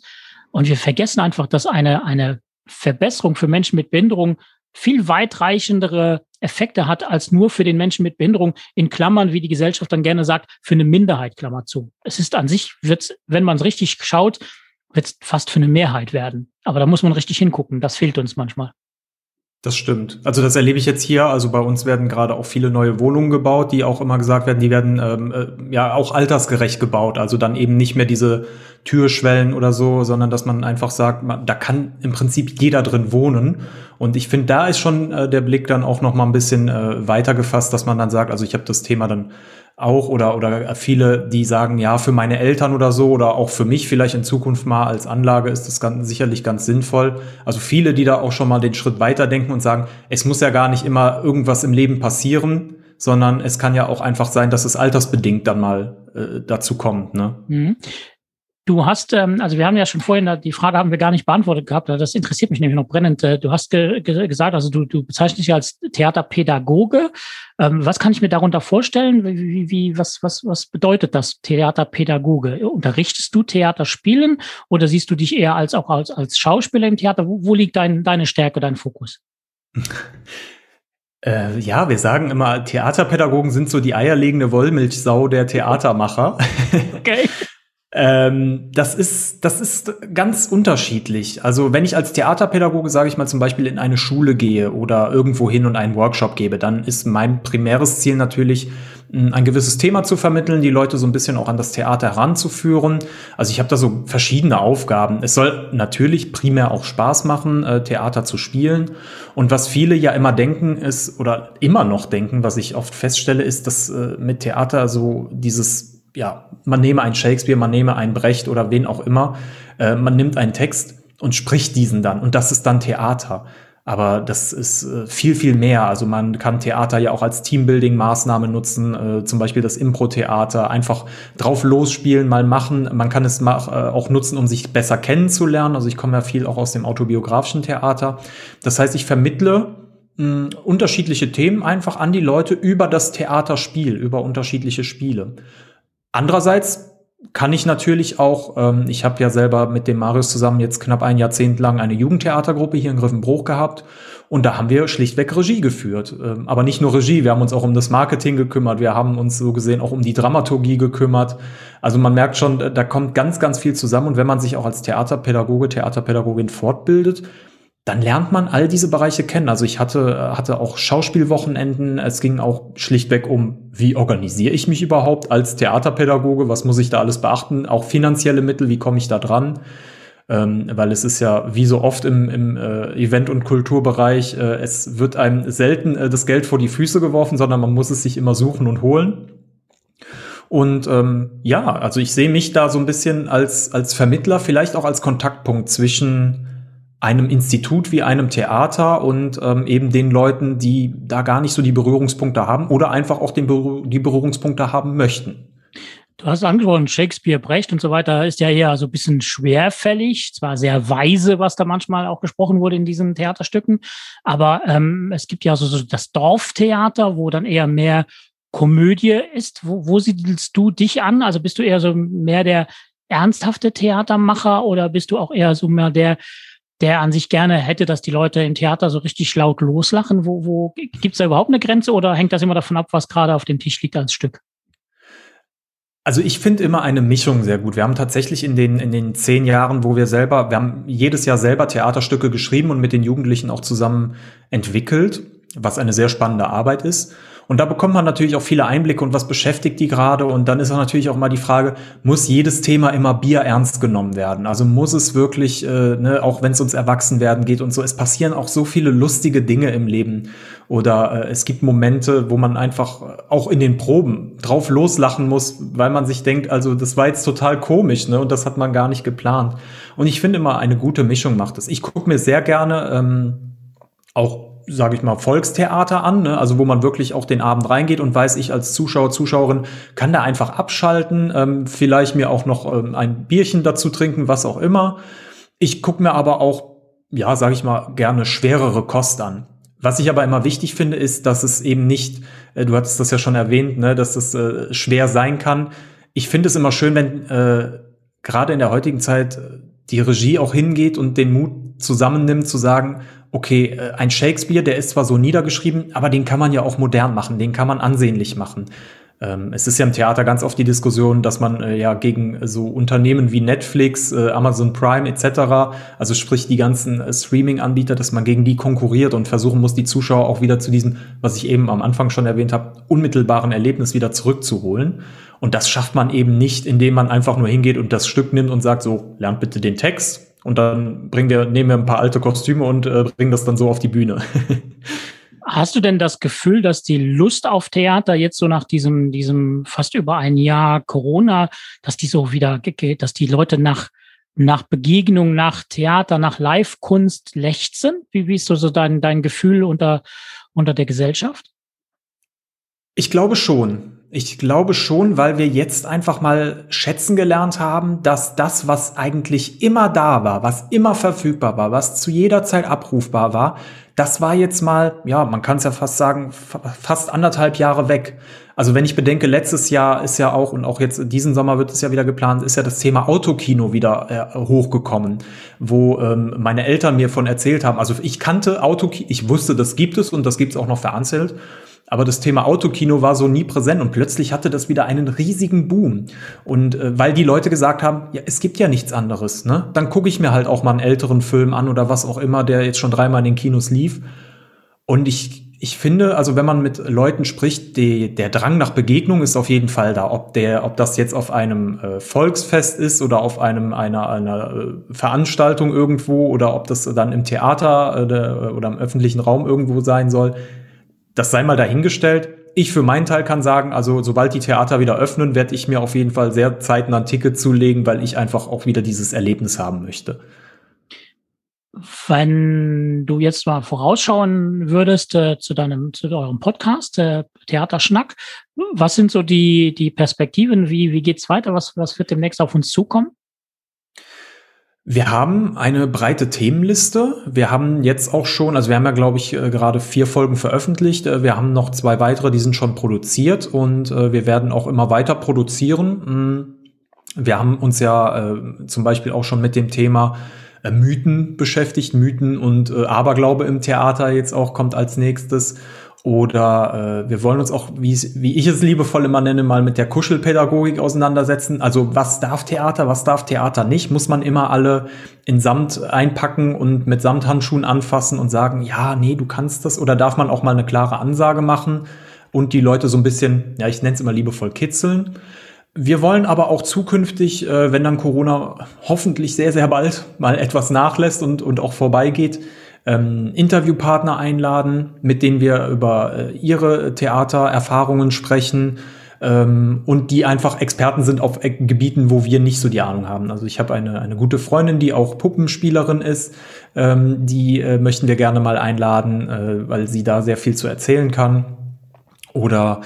Und wir vergessen einfach, dass eine, eine Verbesserung für Menschen mit Behinderung viel weitreichendere Effekte hat als nur für den Menschen mit Behinderung in Klammern, wie die Gesellschaft dann gerne sagt, für eine Minderheit, Klammer zu. Es ist an sich, wird's, wenn man es richtig schaut, wird es fast für eine Mehrheit werden. Aber da muss man richtig hingucken. Das fehlt uns manchmal. Das stimmt. Also das erlebe ich jetzt hier. Also bei uns werden gerade auch viele neue Wohnungen gebaut, die auch immer gesagt werden, die werden ähm, äh, ja auch altersgerecht gebaut. Also dann eben nicht mehr diese Türschwellen oder so, sondern dass man einfach sagt, man, da kann im Prinzip jeder drin wohnen. Und ich finde, da ist schon äh, der Blick dann auch noch mal ein bisschen äh, weiter gefasst, dass man dann sagt, also ich habe das Thema dann auch oder, oder viele, die sagen, ja, für meine Eltern oder so oder auch für mich vielleicht in Zukunft mal als Anlage ist das ganz, sicherlich ganz sinnvoll. Also viele, die da auch schon mal den Schritt weiterdenken und sagen, es muss ja gar nicht immer irgendwas im Leben passieren, sondern es kann ja auch einfach sein, dass es altersbedingt dann mal äh, dazu kommt. Ne? Mhm. Du hast, ähm, also wir haben ja schon vorhin, die Frage haben wir gar nicht beantwortet gehabt, das interessiert mich nämlich noch brennend. Äh, du hast ge ge gesagt, also du, du bezeichnest dich als Theaterpädagoge. Ähm, was kann ich mir darunter vorstellen? Wie, wie, was, was, was bedeutet das Theaterpädagoge? Unterrichtest du Theaterspielen oder siehst du dich eher als auch als, als Schauspieler im Theater? Wo, wo liegt dein, deine Stärke, dein Fokus? Äh, ja, wir sagen immer, Theaterpädagogen sind so die eierlegende Wollmilchsau der Theatermacher. Okay. Ähm, das ist, das ist ganz unterschiedlich. Also wenn ich als Theaterpädagoge, sage ich mal, zum Beispiel in eine Schule gehe oder irgendwo hin und einen Workshop gebe, dann ist mein primäres Ziel natürlich, ein gewisses Thema zu vermitteln, die Leute so ein bisschen auch an das Theater heranzuführen. Also ich habe da so verschiedene Aufgaben. Es soll natürlich primär auch Spaß machen, äh, Theater zu spielen. Und was viele ja immer denken ist, oder immer noch denken, was ich oft feststelle, ist, dass äh, mit Theater so dieses ja, man nehme einen Shakespeare, man nehme einen Brecht oder wen auch immer, äh, man nimmt einen Text und spricht diesen dann und das ist dann Theater. Aber das ist äh, viel, viel mehr. Also man kann Theater ja auch als Teambuilding-Maßnahme nutzen, äh, zum Beispiel das Impro-Theater, einfach drauf losspielen, mal machen. Man kann es mach, äh, auch nutzen, um sich besser kennenzulernen. Also ich komme ja viel auch aus dem autobiografischen Theater. Das heißt, ich vermittle unterschiedliche Themen einfach an die Leute über das Theaterspiel, über unterschiedliche Spiele. Andererseits kann ich natürlich auch, ähm, ich habe ja selber mit dem Marius zusammen jetzt knapp ein Jahrzehnt lang eine Jugendtheatergruppe hier in Griffenbruch gehabt und da haben wir schlichtweg Regie geführt. Ähm, aber nicht nur Regie, wir haben uns auch um das Marketing gekümmert, wir haben uns so gesehen auch um die Dramaturgie gekümmert. Also man merkt schon, da kommt ganz, ganz viel zusammen und wenn man sich auch als Theaterpädagoge, Theaterpädagogin fortbildet, dann lernt man all diese Bereiche kennen. Also ich hatte, hatte auch Schauspielwochenenden. Es ging auch schlichtweg um, wie organisiere ich mich überhaupt als Theaterpädagoge? Was muss ich da alles beachten? Auch finanzielle Mittel, wie komme ich da dran? Ähm, weil es ist ja wie so oft im, im äh, Event- und Kulturbereich, äh, es wird einem selten äh, das Geld vor die Füße geworfen, sondern man muss es sich immer suchen und holen. Und ähm, ja, also ich sehe mich da so ein bisschen als, als Vermittler, vielleicht auch als Kontaktpunkt zwischen einem Institut wie einem Theater und ähm, eben den Leuten, die da gar nicht so die Berührungspunkte haben oder einfach auch Berühr die Berührungspunkte haben möchten. Du hast angesprochen, Shakespeare, Brecht und so weiter ist ja eher so ein bisschen schwerfällig, zwar sehr weise, was da manchmal auch gesprochen wurde in diesen Theaterstücken, aber ähm, es gibt ja so, so das Dorftheater, wo dann eher mehr Komödie ist. Wo, wo siedelst du dich an? Also bist du eher so mehr der ernsthafte Theatermacher oder bist du auch eher so mehr der, der an sich gerne hätte, dass die Leute im Theater so richtig laut loslachen? Wo, wo gibt es da überhaupt eine Grenze oder hängt das immer davon ab, was gerade auf dem Tisch liegt als Stück? Also ich finde immer eine Mischung sehr gut. Wir haben tatsächlich in den, in den zehn Jahren, wo wir selber, wir haben jedes Jahr selber Theaterstücke geschrieben und mit den Jugendlichen auch zusammen entwickelt, was eine sehr spannende Arbeit ist. Und da bekommt man natürlich auch viele Einblicke und was beschäftigt die gerade. Und dann ist auch natürlich auch mal die Frage, muss jedes Thema immer Bier ernst genommen werden? Also muss es wirklich, äh, ne, auch wenn es uns Erwachsenwerden geht und so, es passieren auch so viele lustige Dinge im Leben. Oder äh, es gibt Momente, wo man einfach auch in den Proben drauf loslachen muss, weil man sich denkt, also das war jetzt total komisch, ne? Und das hat man gar nicht geplant. Und ich finde immer, eine gute Mischung macht es. Ich gucke mir sehr gerne ähm, auch sage ich mal, Volkstheater an, ne? also wo man wirklich auch den Abend reingeht und weiß, ich als Zuschauer, Zuschauerin kann da einfach abschalten, ähm, vielleicht mir auch noch ähm, ein Bierchen dazu trinken, was auch immer. Ich gucke mir aber auch, ja, sage ich mal, gerne schwerere Kost an. Was ich aber immer wichtig finde, ist, dass es eben nicht, äh, du hattest das ja schon erwähnt, ne, dass es äh, schwer sein kann. Ich finde es immer schön, wenn äh, gerade in der heutigen Zeit äh, die Regie auch hingeht und den Mut zusammennimmt, zu sagen, okay, äh, ein Shakespeare, der ist zwar so niedergeschrieben, aber den kann man ja auch modern machen, den kann man ansehnlich machen. Ähm, es ist ja im Theater ganz oft die Diskussion, dass man äh, ja gegen so Unternehmen wie Netflix, äh, Amazon Prime etc., also sprich die ganzen äh, Streaming-Anbieter, dass man gegen die konkurriert und versuchen muss, die Zuschauer auch wieder zu diesem, was ich eben am Anfang schon erwähnt habe, unmittelbaren Erlebnis wieder zurückzuholen. Und das schafft man eben nicht, indem man einfach nur hingeht und das Stück nimmt und sagt, so, lernt bitte den Text und dann bringen wir, nehmen wir ein paar alte Kostüme und äh, bringen das dann so auf die Bühne. Hast du denn das Gefühl, dass die Lust auf Theater jetzt so nach diesem, diesem fast über ein Jahr Corona, dass die so wieder geht, dass die Leute nach, nach Begegnung, nach Theater, nach Live-Kunst lechzen? Wie, wie ist so, so dein, dein Gefühl unter, unter der Gesellschaft? Ich glaube schon. Ich glaube schon, weil wir jetzt einfach mal schätzen gelernt haben, dass das, was eigentlich immer da war, was immer verfügbar war, was zu jeder Zeit abrufbar war, das war jetzt mal, ja, man kann es ja fast sagen, fast anderthalb Jahre weg. Also wenn ich bedenke, letztes Jahr ist ja auch und auch jetzt diesen Sommer wird es ja wieder geplant, ist ja das Thema Autokino wieder äh, hochgekommen, wo ähm, meine Eltern mir von erzählt haben. Also ich kannte Autokino, ich wusste, das gibt es und das gibt es auch noch vereinzelt. Aber das Thema Autokino war so nie präsent und plötzlich hatte das wieder einen riesigen Boom. Und äh, weil die Leute gesagt haben, ja, es gibt ja nichts anderes, ne? Dann gucke ich mir halt auch mal einen älteren Film an oder was auch immer, der jetzt schon dreimal in den Kinos lief. Und ich, ich finde, also wenn man mit Leuten spricht, die, der Drang nach Begegnung ist auf jeden Fall da. Ob der, ob das jetzt auf einem äh, Volksfest ist oder auf einem einer, einer äh, Veranstaltung irgendwo oder ob das dann im Theater äh, oder im öffentlichen Raum irgendwo sein soll das sei mal dahingestellt. Ich für meinen Teil kann sagen, also sobald die Theater wieder öffnen, werde ich mir auf jeden Fall sehr zeitnah ein Ticket zulegen, weil ich einfach auch wieder dieses Erlebnis haben möchte. Wenn du jetzt mal vorausschauen würdest äh, zu deinem, zu eurem Podcast, äh, Theaterschnack, was sind so die, die Perspektiven? Wie, wie geht's weiter? Was, was wird demnächst auf uns zukommen? Wir haben eine breite Themenliste. Wir haben jetzt auch schon, also wir haben ja, glaube ich, äh, gerade vier Folgen veröffentlicht. Äh, wir haben noch zwei weitere, die sind schon produziert und äh, wir werden auch immer weiter produzieren. Mm, wir haben uns ja zum Beispiel auch schon mit dem Thema Mythen beschäftigt, Mythen und Aberglaube im Theater jetzt auch kommt als nächstes. Oder äh, wir wollen uns auch, wie, ich es liebevoll immer nenne, mal mit der Kuschelpädagogik auseinandersetzen. Also was darf Theater, was darf Theater nicht? Muss man immer alle in Samt einpacken und mit Samthandschuhen anfassen und sagen, ja, nee, du kannst das? Oder darf man auch mal eine klare Ansage machen und die Leute so ein bisschen, ja, ich nenne es immer liebevoll kitzeln? Wir wollen aber auch zukünftig, äh, wenn dann Corona hoffentlich sehr, sehr bald mal etwas nachlässt und, und auch vorbeigeht, ähm, Interviewpartner einladen, mit denen wir über äh, ihre Theatererfahrungen sprechen ähm, und die einfach Experten sind auf äh, Gebieten, wo wir nicht so die Ahnung haben. Also ich habe eine, eine gute Freundin, die auch Puppenspielerin ist, ähm, die äh, möchten wir gerne mal einladen, äh, weil sie da sehr viel zu erzählen kann. Oder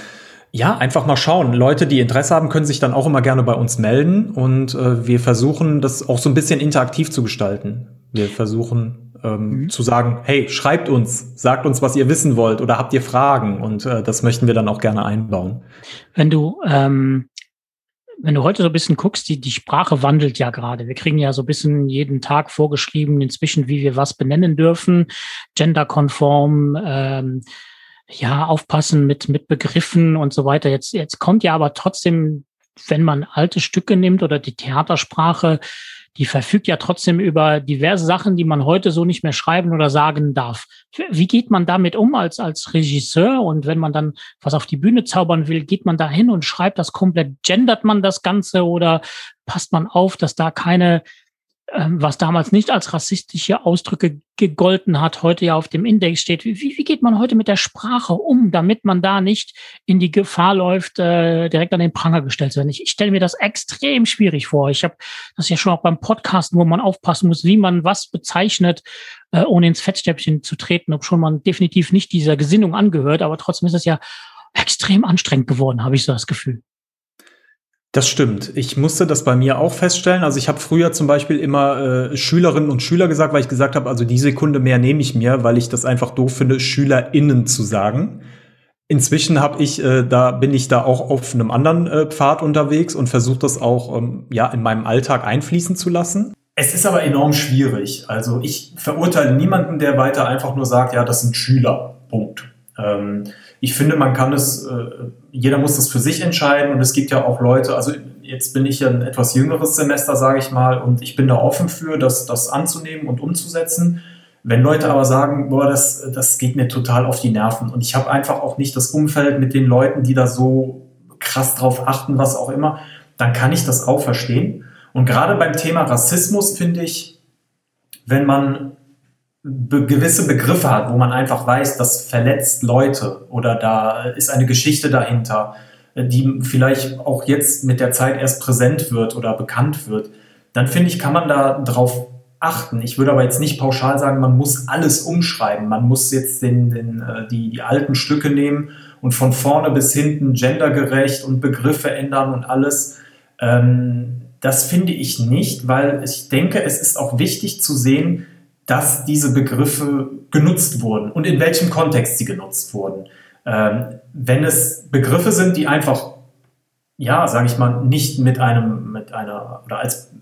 ja, einfach mal schauen. Leute, die Interesse haben, können sich dann auch immer gerne bei uns melden und äh, wir versuchen, das auch so ein bisschen interaktiv zu gestalten. Wir versuchen ähm, mhm. zu sagen, hey, schreibt uns, sagt uns, was ihr wissen wollt oder habt ihr Fragen und äh, das möchten wir dann auch gerne einbauen. Wenn du ähm, wenn du heute so ein bisschen guckst, die, die Sprache wandelt ja gerade. Wir kriegen ja so ein bisschen jeden Tag vorgeschrieben inzwischen, wie wir was benennen dürfen, genderkonform, ähm, ja, aufpassen mit, mit Begriffen und so weiter. Jetzt, jetzt kommt ja aber trotzdem, wenn man alte Stücke nimmt oder die Theatersprache, die verfügt ja trotzdem über diverse Sachen, die man heute so nicht mehr schreiben oder sagen darf. Wie geht man damit um als, als Regisseur? Und wenn man dann was auf die Bühne zaubern will, geht man da hin und schreibt das komplett, gendert man das Ganze oder passt man auf, dass da keine was damals nicht als rassistische Ausdrücke gegolten hat, heute ja auf dem Index steht. Wie, wie geht man heute mit der Sprache um, damit man da nicht in die Gefahr läuft, äh, direkt an den Pranger gestellt zu werden? Ich, ich stelle mir das extrem schwierig vor. Ich habe das ja schon auch beim Podcasten, wo man aufpassen muss, wie man was bezeichnet, äh, ohne ins Fettstäbchen zu treten, ob schon man definitiv nicht dieser Gesinnung angehört, aber trotzdem ist es ja extrem anstrengend geworden, habe ich so das Gefühl. Das stimmt. Ich musste das bei mir auch feststellen. Also ich habe früher zum Beispiel immer äh, Schülerinnen und Schüler gesagt, weil ich gesagt habe, also die Sekunde mehr nehme ich mir, weil ich das einfach doof finde, SchülerInnen zu sagen. Inzwischen habe ich, äh, da bin ich da auch auf einem anderen äh, Pfad unterwegs und versuche das auch ähm, ja in meinem Alltag einfließen zu lassen. Es ist aber enorm schwierig. Also ich verurteile niemanden, der weiter einfach nur sagt, ja, das sind Schüler. Punkt. Ähm, ich finde, man kann es, äh, jeder muss das für sich entscheiden und es gibt ja auch Leute, also jetzt bin ich ja ein etwas jüngeres Semester, sage ich mal, und ich bin da offen für, das, das anzunehmen und umzusetzen. Wenn Leute aber sagen, boah, das, das geht mir total auf die Nerven und ich habe einfach auch nicht das Umfeld mit den Leuten, die da so krass drauf achten, was auch immer, dann kann ich das auch verstehen. Und gerade beim Thema Rassismus finde ich, wenn man be gewisse Begriffe hat, wo man einfach weiß, das verletzt Leute oder da ist eine Geschichte dahinter, die vielleicht auch jetzt mit der Zeit erst präsent wird oder bekannt wird, dann finde ich, kann man da drauf achten. Ich würde aber jetzt nicht pauschal sagen, man muss alles umschreiben. Man muss jetzt den, den, äh, die, die alten Stücke nehmen und von vorne bis hinten gendergerecht und Begriffe ändern und alles. Ähm, das finde ich nicht, weil ich denke, es ist auch wichtig zu sehen, dass diese Begriffe genutzt wurden und in welchem Kontext sie genutzt wurden. Ähm, wenn es Begriffe sind, die einfach, ja, sage ich mal, nicht mit einem, mit einer, oder als,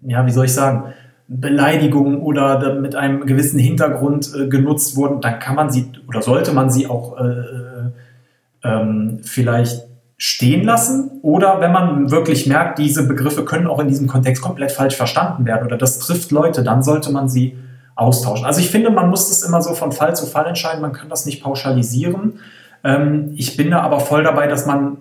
ja, wie soll ich sagen, Beleidigung oder mit einem gewissen Hintergrund äh, genutzt wurden, dann kann man sie oder sollte man sie auch äh, äh, ähm, vielleicht stehen lassen. Oder wenn man wirklich merkt, diese Begriffe können auch in diesem Kontext komplett falsch verstanden werden oder das trifft Leute, dann sollte man sie austauschen. Also ich finde, man muss das immer so von Fall zu Fall entscheiden, man kann das nicht pauschalisieren. Ähm, ich bin da aber voll dabei, dass man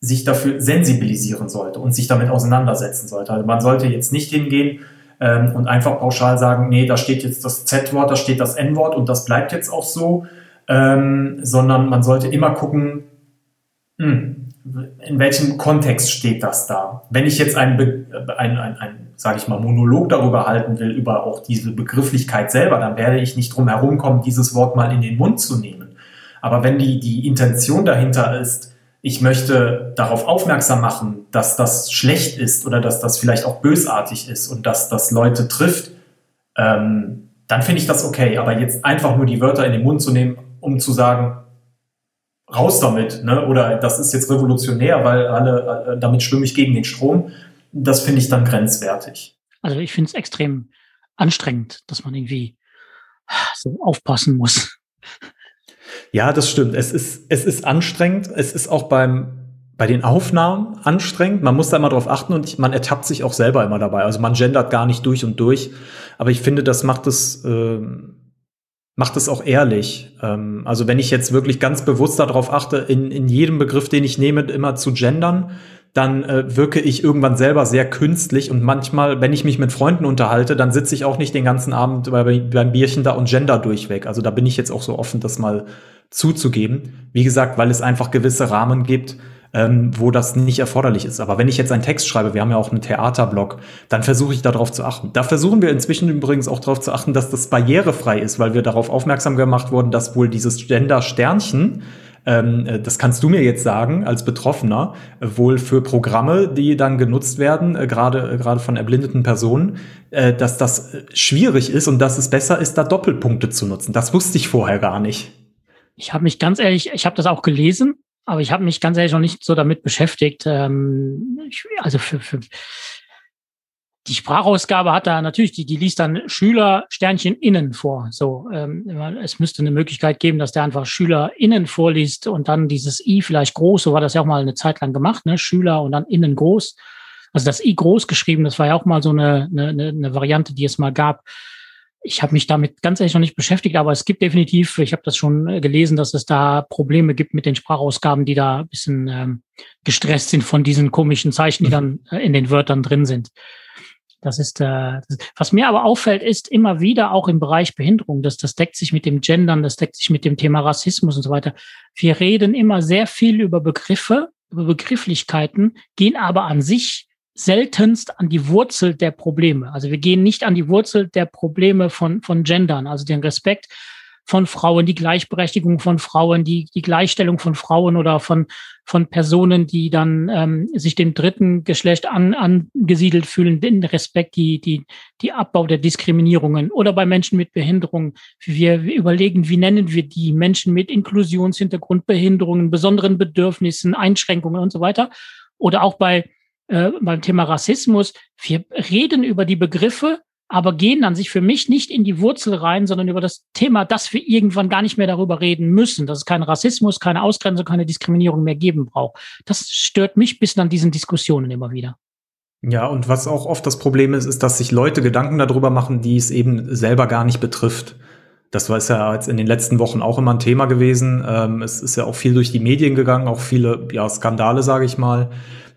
sich dafür sensibilisieren sollte und sich damit auseinandersetzen sollte. Also man sollte jetzt nicht hingehen ähm, und einfach pauschal sagen, nee, da steht jetzt das Z-Wort, da steht das N-Wort und das bleibt jetzt auch so, ähm, sondern man sollte immer gucken, mh, hm, in welchem Kontext steht das da? Wenn ich jetzt ein, ein, ein, ein sage ich mal, Monolog darüber halten will, über auch diese Begrifflichkeit selber, dann werde ich nicht drum herum kommen, dieses Wort mal in den Mund zu nehmen. Aber wenn die, die Intention dahinter ist, ich möchte darauf aufmerksam machen, dass das schlecht ist oder dass das vielleicht auch bösartig ist und dass das Leute trifft, ähm, dann finde ich das okay. Aber jetzt einfach nur die Wörter in den Mund zu nehmen, um zu sagen, raus damit, ne? oder das ist jetzt revolutionär, weil alle, damit schwimme ich gegen den Strom, das finde ich dann grenzwertig. Also ich finde es extrem anstrengend, dass man irgendwie so aufpassen muss. Ja, das stimmt. Es ist, es ist anstrengend. Es ist auch beim, bei den Aufnahmen anstrengend. Man muss da immer drauf achten und man ertappt sich auch selber immer dabei. Also man gendert gar nicht durch und durch. Aber ich finde, das macht es, äh, macht es auch ehrlich. Ähm, also wenn ich jetzt wirklich ganz bewusst darauf achte, in, in jedem Begriff, den ich nehme, immer zu gendern, dann äh, wirke ich irgendwann selber sehr künstlich und manchmal, wenn ich mich mit Freunden unterhalte, dann sitze ich auch nicht den ganzen Abend bei, beim Bierchen da und gender durchweg. Also da bin ich jetzt auch so offen, das mal zuzugeben. Wie gesagt, weil es einfach gewisse Rahmen gibt, ähm, wo das nicht erforderlich ist. Aber wenn ich jetzt einen Text schreibe, wir haben ja auch einen Theaterblog, dann versuche ich darauf zu achten. Da versuchen wir inzwischen übrigens auch darauf zu achten, dass das barrierefrei ist, weil wir darauf aufmerksam gemacht wurden, dass wohl dieses Gender-Sternchen ähm, äh, das kannst du mir jetzt sagen als Betroffener, äh, wohl für Programme, die dann genutzt werden, äh, gerade äh, gerade von erblindeten Personen, äh, dass das äh, schwierig ist und dass es besser ist, da Doppelpunkte zu nutzen. Das wusste ich vorher gar nicht. Ich habe mich ganz ehrlich, ich habe das auch gelesen, aber ich habe mich ganz ehrlich noch nicht so damit beschäftigt. Ähm, ich, also für, für die Sprachausgabe hat da natürlich, die, die liest dann Schüler Sternchen innen vor. So, ähm, es müsste eine Möglichkeit geben, dass der einfach Schüler innen vorliest und dann dieses I vielleicht groß, so war das ja auch mal eine Zeit lang gemacht, ne? Schüler und dann innen groß. Also das I groß geschrieben, das war ja auch mal so eine, eine, eine Variante, die es mal gab. Ich habe mich damit ganz ehrlich noch nicht beschäftigt, aber es gibt definitiv, ich habe das schon gelesen, dass es da Probleme gibt mit den Sprachausgaben, die da ein bisschen ähm, gestresst sind von diesen komischen Zeichen, die dann äh, in den Wörtern drin sind. Das ist, äh, das, was mir aber auffällt, ist immer wieder auch im Bereich Behinderung, dass das deckt sich mit dem Gendern, das deckt sich mit dem Thema Rassismus und so weiter. Wir reden immer sehr viel über Begriffe, über Begrifflichkeiten, gehen aber an sich seltenst an die Wurzel der Probleme. Also wir gehen nicht an die Wurzel der Probleme von, von Gendern, also den Respekt von Frauen, die Gleichberechtigung von Frauen, die, die Gleichstellung von Frauen oder von, von Personen, die dann ähm, sich dem dritten Geschlecht an, angesiedelt fühlen, den Respekt, die, die, die Abbau der Diskriminierungen oder bei Menschen mit Behinderungen. Wir überlegen, wie nennen wir die Menschen mit Inklusionshintergrund, Behinderungen, besonderen Bedürfnissen, Einschränkungen und so weiter. Oder auch bei, äh, beim Thema Rassismus. Wir reden über die Begriffe, aber gehen dann sich für mich nicht in die Wurzel rein, sondern über das Thema, dass wir irgendwann gar nicht mehr darüber reden müssen, dass es keinen Rassismus, keine Ausgrenzung, keine Diskriminierung mehr geben braucht. Das stört mich bis an diesen Diskussionen immer wieder. Ja, und was auch oft das Problem ist, ist, dass sich Leute Gedanken darüber machen, die es eben selber gar nicht betrifft. Das war ja jetzt in den letzten Wochen auch immer ein Thema gewesen. Ähm, es ist ja auch viel durch die Medien gegangen, auch viele ja, Skandale, sage ich mal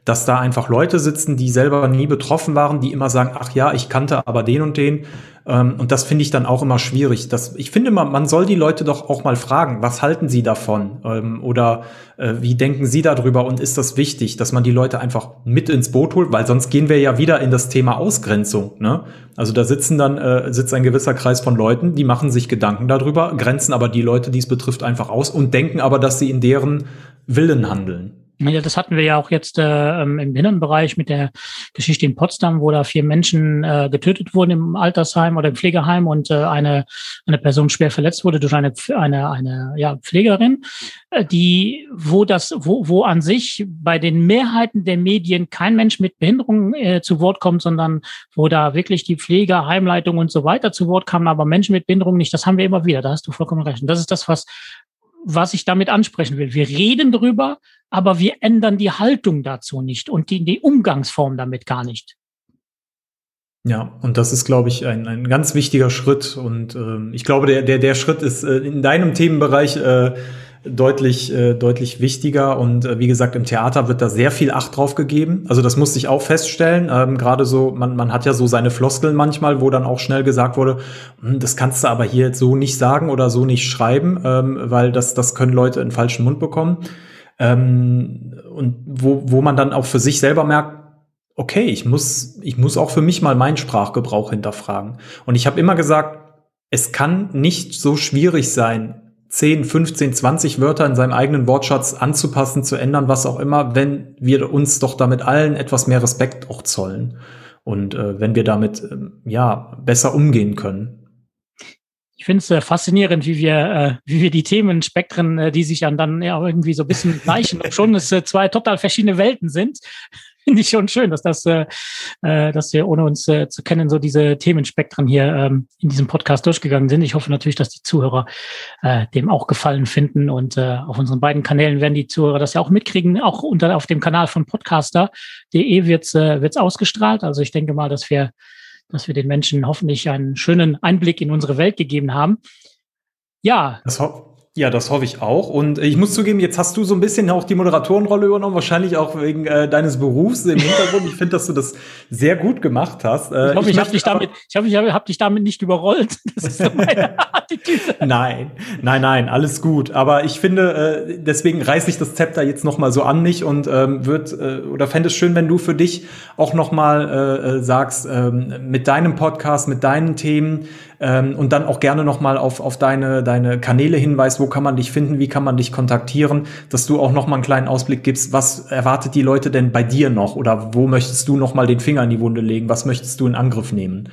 dass da einfach Leute sitzen, die selber nie betroffen waren, die immer sagen, ach ja, ich kannte aber den und den. Ähm, und das finde ich dann auch immer schwierig. Das, ich finde immer, man soll die Leute doch auch mal fragen, was halten sie davon? Ähm, oder äh, wie denken sie darüber? Und ist das wichtig, dass man die Leute einfach mit ins Boot holt? Weil sonst gehen wir ja wieder in das Thema Ausgrenzung. Ne? Also da sitzen dann, äh, sitzt ein gewisser Kreis von Leuten, die machen sich Gedanken darüber, grenzen aber die Leute, die es betrifft, einfach aus und denken aber, dass sie in deren Willen handeln. Ja, das hatten wir ja auch jetzt äh, im Innenbereich mit der Geschichte in Potsdam, wo da vier Menschen äh, getötet wurden im Altersheim oder im Pflegeheim und äh, eine, eine Person schwer verletzt wurde durch eine, eine, eine ja, Pflegerin, äh, die, wo das, wo, wo an sich bei den Mehrheiten der Medien kein Mensch mit Behinderung äh, zu Wort kommt, sondern wo da wirklich die Pfleger, Heimleitung und so weiter zu Wort kamen, aber Menschen mit Behinderung nicht. Das haben wir immer wieder. Da hast du vollkommen recht. Und das ist das, was was ich damit ansprechen will. Wir reden drüber, aber wir ändern die Haltung dazu nicht und die, die Umgangsform damit gar nicht. Ja, und das ist, glaube ich, ein, ein ganz wichtiger Schritt. Und ähm, ich glaube, der, der, der Schritt ist äh, in deinem Themenbereich äh, deutlich, äh, deutlich wichtiger. Und äh, wie gesagt, im Theater wird da sehr viel Acht drauf gegeben. Also das musste ich auch feststellen. Ähm, Gerade so, man, man hat ja so seine Floskeln manchmal, wo dann auch schnell gesagt wurde, hm, das kannst du aber hier jetzt so nicht sagen oder so nicht schreiben, ähm, weil das, das können Leute in falschen Mund bekommen. Ähm, und wo, wo man dann auch für sich selber merkt, okay, ich muss, ich muss auch für mich mal meinen Sprachgebrauch hinterfragen. Und ich habe immer gesagt, es kann nicht so schwierig sein, 10, 15, 20 Wörter in seinem eigenen Wortschatz anzupassen, zu ändern, was auch immer, wenn wir uns doch damit allen etwas mehr Respekt auch zollen und äh, wenn wir damit äh, ja besser umgehen können. Ich finde es äh, faszinierend, wie wir, äh, wie wir die Themenspektren, äh, die sich dann, dann ja, irgendwie so ein bisschen gleichen, schon es äh, zwei total verschiedene Welten sind finde ich schon schön, dass das, äh, äh, dass wir ohne uns äh, zu kennen so diese Themenspektren hier ähm, in diesem Podcast durchgegangen sind. Ich hoffe natürlich, dass die Zuhörer äh, dem auch gefallen finden und äh, auf unseren beiden Kanälen werden die Zuhörer das ja auch mitkriegen. Auch unter auf dem Kanal von podcaster.de wird's äh, wird's ausgestrahlt. Also ich denke mal, dass wir dass wir den Menschen hoffentlich einen schönen Einblick in unsere Welt gegeben haben. Ja. Das, ho ja, das hoffe ich auch. Und ich muss zugeben, jetzt hast du so ein bisschen auch die Moderatorenrolle übernommen, wahrscheinlich auch wegen äh, deines Berufs im Hintergrund. ich finde, dass du das sehr gut gemacht hast. Äh, ich hoffe, ich, ich habe dich damit, ich hoffe, ich habe hab dich damit nicht überrollt. Das ist so meine. nein, nein, nein, alles gut. Aber ich finde, äh, deswegen reiße ich das Zepter jetzt noch mal so an mich und ähm, wird äh, oder fände es schön, wenn du für dich auch noch mal äh, äh sagst, äh, mit deinem Podcast, mit deinen Themen, ähm, und dann auch gerne nochmal auf, auf deine, deine Kanäle hinweist, wo kann man dich finden, wie kann man dich kontaktieren, dass du auch nochmal einen kleinen Ausblick gibst, was erwartet die Leute denn bei dir noch oder wo möchtest du nochmal den Finger in die Wunde legen, was möchtest du in Angriff nehmen?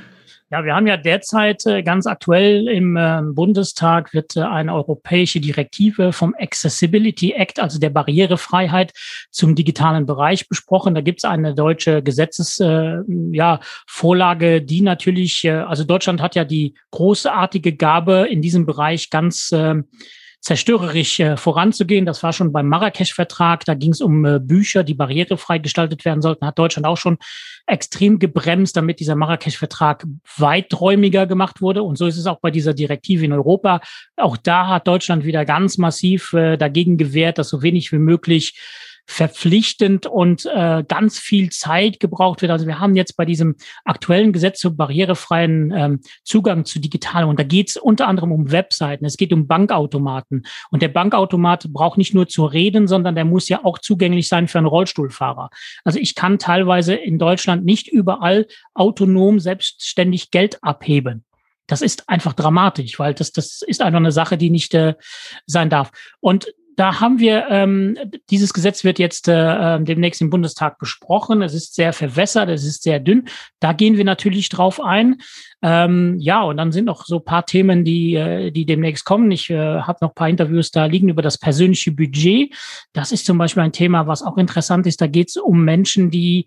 Ja, wir haben ja derzeit äh, ganz aktuell im äh, Bundestag wird äh, eine europäische Direktive vom Accessibility Act, also der Barrierefreiheit zum digitalen Bereich besprochen. Da gibt es eine deutsche Gesetzesvorlage, ja, Vorlage, die natürlich, also Deutschland hat ja die großartige Gabe in diesem Bereich ganz ähm, zerstörerisch äh, voranzugehen. Das war schon beim Marrakesch-Vertrag. Da ging es um äh, Bücher, die barrierefrei gestaltet werden sollten. Hat Deutschland auch schon extrem gebremst, damit dieser Marrakesch-Vertrag weiträumiger gemacht wurde. Und so ist es auch bei dieser Direktive in Europa. Auch da hat Deutschland wieder ganz massiv äh, dagegen gewehrt, dass so wenig wie möglich verpflichtend und äh, ganz viel Zeit gebraucht wird. Also wir haben jetzt bei diesem aktuellen Gesetz zum barrierefreien ähm, Zugang zu digitalem und da geht es unter anderem um Webseiten, es geht um Bankautomaten und der Bankautomat braucht nicht nur zu reden, sondern der muss ja auch zugänglich sein für einen Rollstuhlfahrer. Also ich kann teilweise in Deutschland nicht überall autonom selbstständig Geld abheben. Das ist einfach dramatisch, weil das, das ist einfach eine Sache, die nicht äh, sein darf. Und da haben wir, ähm, dieses Gesetz wird jetzt äh, ähm, demnächst im Bundestag besprochen. Es ist sehr verwässert, es ist sehr dünn. Da gehen wir natürlich drauf ein. Ähm, ja, und dann sind noch so paar Themen, die, äh, die demnächst kommen. Ich äh, habe noch paar Interviews da liegen über das persönliche Budget. Das ist zum Beispiel ein Thema, was auch interessant ist. Da geht es um Menschen, die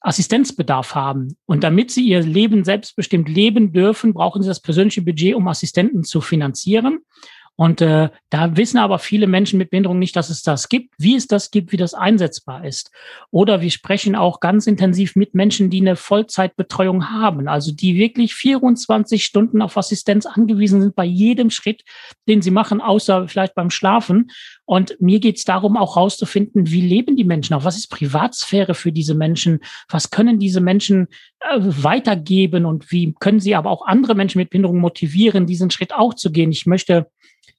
Assistenzbedarf haben. Und damit sie ihr Leben selbstbestimmt leben dürfen, brauchen sie das persönliche Budget, um Assistenten zu finanzieren. Und äh, da wissen aber viele Menschen mit Behinderung nicht, dass es das gibt, wie es das gibt, wie das einsetzbar ist. Oder wir sprechen auch ganz intensiv mit Menschen, die eine Vollzeitbetreuung haben, also die wirklich 24 Stunden auf Assistenz angewiesen sind bei jedem Schritt, den sie machen, außer vielleicht beim Schlafen. Und mir geht es darum, auch herauszufinden, wie leben die Menschen auch, was ist Privatsphäre für diese Menschen, was können diese Menschen äh, weitergeben und wie können sie aber auch andere Menschen mit Behinderung motivieren, diesen Schritt auch zu gehen. Ich möchte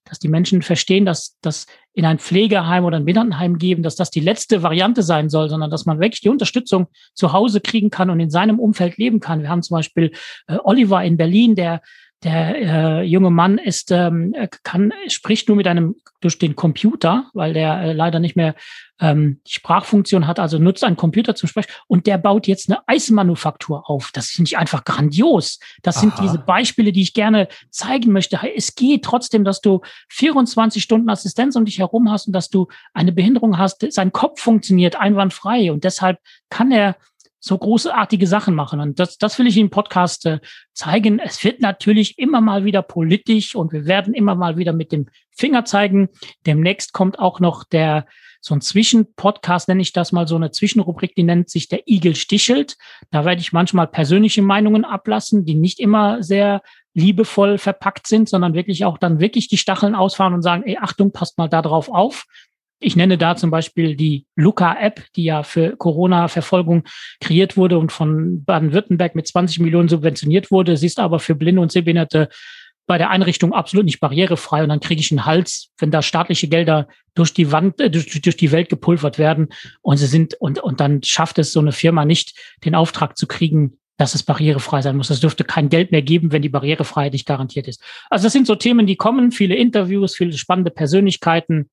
dass die Menschen verstehen, dass das in ein Pflegeheim oder ein Behindertenheim geben, dass das die letzte Variante sein soll, sondern dass man wirklich die Unterstützung zu Hause kriegen kann und in seinem Umfeld leben kann. Wir haben zum Beispiel äh, Oliver in Berlin, der der äh, junge Mann ist, ähm, kann, spricht nur mit einem durch den Computer, weil der äh, leider nicht mehr ähm, die Sprachfunktion hat, also nutzt einen Computer zum Sprechen und der baut jetzt eine Eismanufaktur auf. Das finde ich einfach grandios. Das sind diese Beispiele, die ich gerne zeigen möchte. Es geht trotzdem, dass du 24 Stunden Assistenz um dich herum hast und dass du eine Behinderung hast. Sein Kopf funktioniert einwandfrei und deshalb kann er so großartige Sachen machen. Und das, das will ich im Podcast äh, zeigen. Es wird natürlich immer mal wieder politisch und wir werden immer mal wieder mit dem Finger zeigen. Demnächst kommt auch noch der so ein Zwischenpodcast, nenne ich das mal, so eine Zwischenrubrik, die nennt sich der Igel stichelt. Da werde ich manchmal persönliche Meinungen ablassen, die nicht immer sehr liebevoll verpackt sind, sondern wirklich auch dann wirklich die Stacheln ausfahren und sagen, ey, Achtung, passt mal da drauf auf. Ich nenne da zum Beispiel die Luca-App, die ja für Corona-Verfolgung kreiert wurde und von Baden-Württemberg mit 20 Millionen subventioniert wurde. Sie ist aber für Blinde und Sehbehinderte bei der Einrichtung absolut nicht barrierefrei und dann kriege ich einen Hals, wenn da staatliche Gelder durch die Wand, äh, durch, durch die Welt gepulvert werden und sie sind und und dann schafft es so eine Firma nicht, den Auftrag zu kriegen, dass es barrierefrei sein muss. Es dürfte kein Geld mehr geben, wenn die Barrierefreiheit nicht garantiert ist. Also das sind so Themen, die kommen, viele Interviews, viele spannende Persönlichkeiten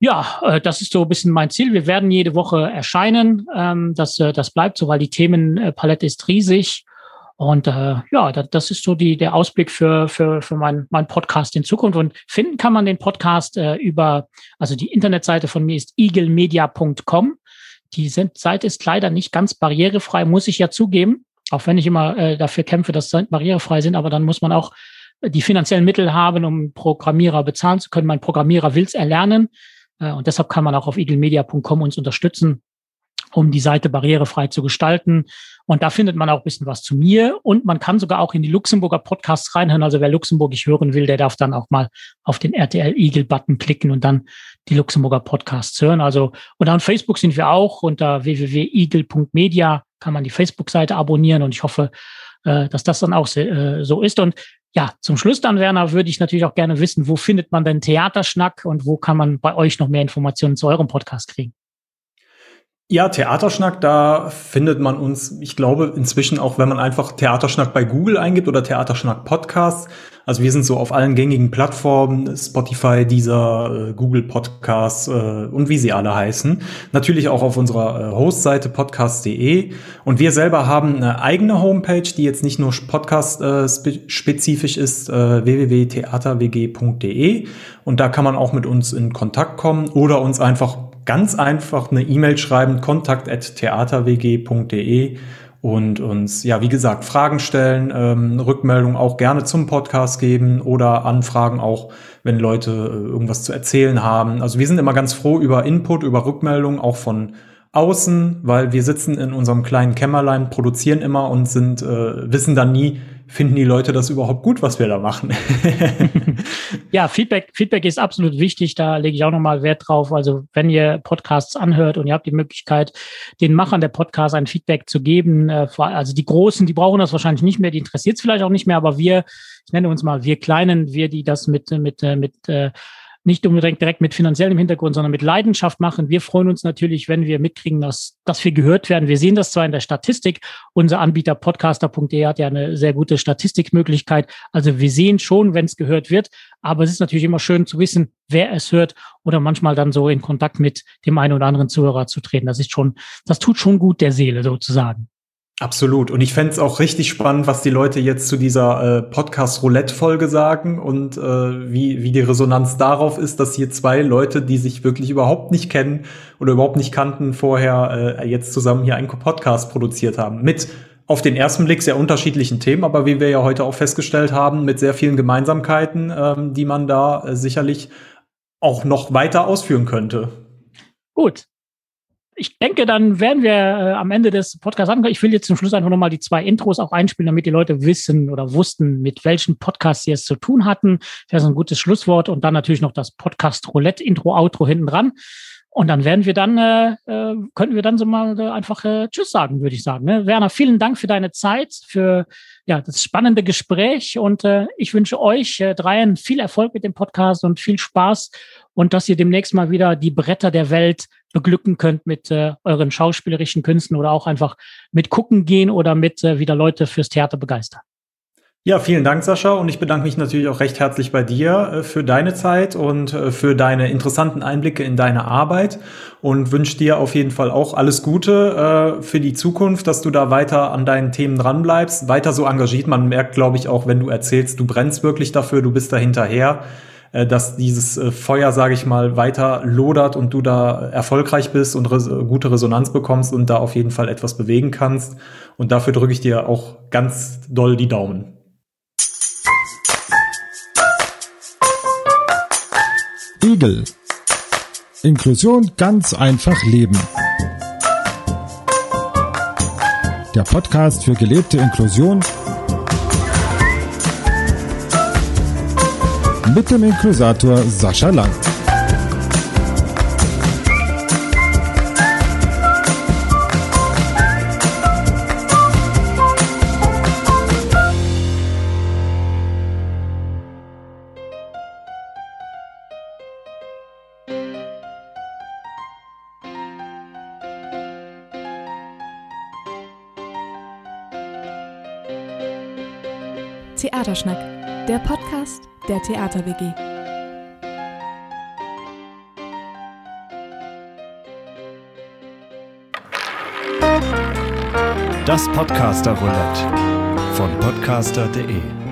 ja, äh, das ist so ein bisschen mein Ziel. Wir werden jede Woche erscheinen. Ähm, das, äh, das bleibt so, weil die Themenpalette ist riesig. Und äh, ja, das, das ist so die, der Ausblick für, für, für mein, mein Podcast in Zukunft. Und finden kann man den Podcast äh, über, also die Internetseite von mir ist eaglemedia.com. Die Seite ist leider nicht ganz barrierefrei, muss ich ja zugeben. Auch wenn ich immer äh, dafür kämpfe, dass sie barrierefrei sind, aber dann muss man auch die finanziellen Mittel haben, um Programmierer bezahlen zu können. Mein Programmierer will es erlernen. Äh, und deshalb kann man auch auf eaglemedia.com uns unterstützen, um die Seite barrierefrei zu gestalten. Und da findet man auch ein bisschen was zu mir. Und man kann sogar auch in die Luxemburger Podcasts reinhören. Also wer Luxemburgisch hören will, der darf dann auch mal auf den RTL Eagle Button klicken und dann die Luxemburger Podcasts hören. Also, und auf Facebook sind wir auch unter www.eagle.media kann man die Facebook-Seite abonnieren. Und ich hoffe, äh, dass das dann auch äh, so ist. Und ja, zum Schluss dann, Werner, würde ich natürlich auch gerne wissen, wo findet man denn Theaterschnack und wo kann man bei euch noch mehr Informationen zu eurem Podcast kriegen? Ja, Theaterschnack, da findet man uns, ich glaube, inzwischen auch, wenn man einfach Theaterschnack bei Google eingibt oder Theaterschnack Podcast. Also wir sind so auf allen gängigen Plattformen, Spotify, dieser äh, Google Podcasts äh, und wie sie alle heißen. Natürlich auch auf unserer äh, Hostseite podcast.de. Und wir selber haben eine eigene Homepage, die jetzt nicht nur podcast-spezifisch ist, www.theaterwg.de. Und da kann man auch mit uns in Kontakt kommen oder uns einfach ganz einfach eine E-Mail schreiben, kontakt.theaterwg.de und uns, ja, wie gesagt, Fragen stellen, ähm, Rückmeldungen auch gerne zum Podcast geben oder Anfragen auch, wenn Leute äh, irgendwas zu erzählen haben. Also wir sind immer ganz froh über Input, über Rückmeldungen, auch von außen, weil wir sitzen in unserem kleinen Kämmerlein, produzieren immer und sind, äh, wissen dann nie, finden die Leute das überhaupt gut, was wir da machen? ja, Feedback, Feedback ist absolut wichtig. Da lege ich auch nochmal Wert drauf. Also wenn ihr Podcasts anhört und ihr habt die Möglichkeit, den Machern der Podcasts ein Feedback zu geben, äh, also die Großen, die brauchen das wahrscheinlich nicht mehr, die interessiert es vielleicht auch nicht mehr, aber wir, ich nenne uns mal wir Kleinen, wir, die das mit, mit, äh, mit äh, nicht unbedingt direkt mit finanziellem Hintergrund, sondern mit Leidenschaft machen. Wir freuen uns natürlich, wenn wir mitkriegen, dass, dass wir gehört werden. Wir sehen das zwar in der Statistik. Unser Anbieter podcaster.de hat ja eine sehr gute Statistikmöglichkeit. Also wir sehen schon, wenn es gehört wird. Aber es ist natürlich immer schön zu wissen, wer es hört oder manchmal dann so in Kontakt mit dem einen oder anderen Zuhörer zu treten. Das ist schon, das tut schon gut der Seele sozusagen. Absolut. Und ich fände es auch richtig spannend, was die Leute jetzt zu dieser äh, Podcast-Roulette-Folge sagen und äh, wie, wie die Resonanz darauf ist, dass hier zwei Leute, die sich wirklich überhaupt nicht kennen oder überhaupt nicht kannten, vorher äh, jetzt zusammen hier einen Podcast produziert haben. Mit auf den ersten Blick sehr unterschiedlichen Themen, aber wie wir ja heute auch festgestellt haben, mit sehr vielen Gemeinsamkeiten, ähm, die man da äh, sicherlich auch noch weiter ausführen könnte. Gut, ich denke, dann werden wir äh, am Ende des Podcasts ankommen. Ich will jetzt zum Schluss einfach nochmal die zwei Intros auch einspielen, damit die Leute wissen oder wussten, mit welchen Podcasts sie es zu tun hatten. Das ist ein gutes Schlusswort und dann natürlich noch das Podcast Roulette Intro, Outro hinten dran. Und dann werden wir dann, äh, äh, könnten wir dann so mal äh, einfach äh, Tschüss sagen, würde ich sagen. Ne? Werner, vielen Dank für deine Zeit, für ja, das spannende Gespräch und äh, ich wünsche euch äh, dreien viel Erfolg mit dem Podcast und viel Spaß und dass ihr demnächst mal wieder die Bretter der Welt beglücken könnt mit äh, euren schauspielerischen Künsten oder auch einfach mit gucken gehen oder mit äh, wieder Leute fürs Theater begeistern. Ja, vielen Dank, Sascha. Und ich bedanke mich natürlich auch recht herzlich bei dir äh, für deine Zeit und äh, für deine interessanten Einblicke in deine Arbeit und wünsche dir auf jeden Fall auch alles Gute äh, für die Zukunft, dass du da weiter an deinen Themen dranbleibst, weiter so engagiert. Man merkt, glaube ich, auch, wenn du erzählst, du brennst wirklich dafür, du bist da hinterher dass dieses Feuer, sage ich mal, weiter lodert und du da erfolgreich bist und res gute Resonanz bekommst und da auf jeden Fall etwas bewegen kannst. Und dafür drücke ich dir auch ganz doll die Daumen. Igel. Inklusion ganz einfach leben. Der Podcast für gelebte Inklusion mit dem Inklusator Sascha Lang. Theaterschnack, der Podcast der Theater WG. Das Podcaster Roulette von podcaster.de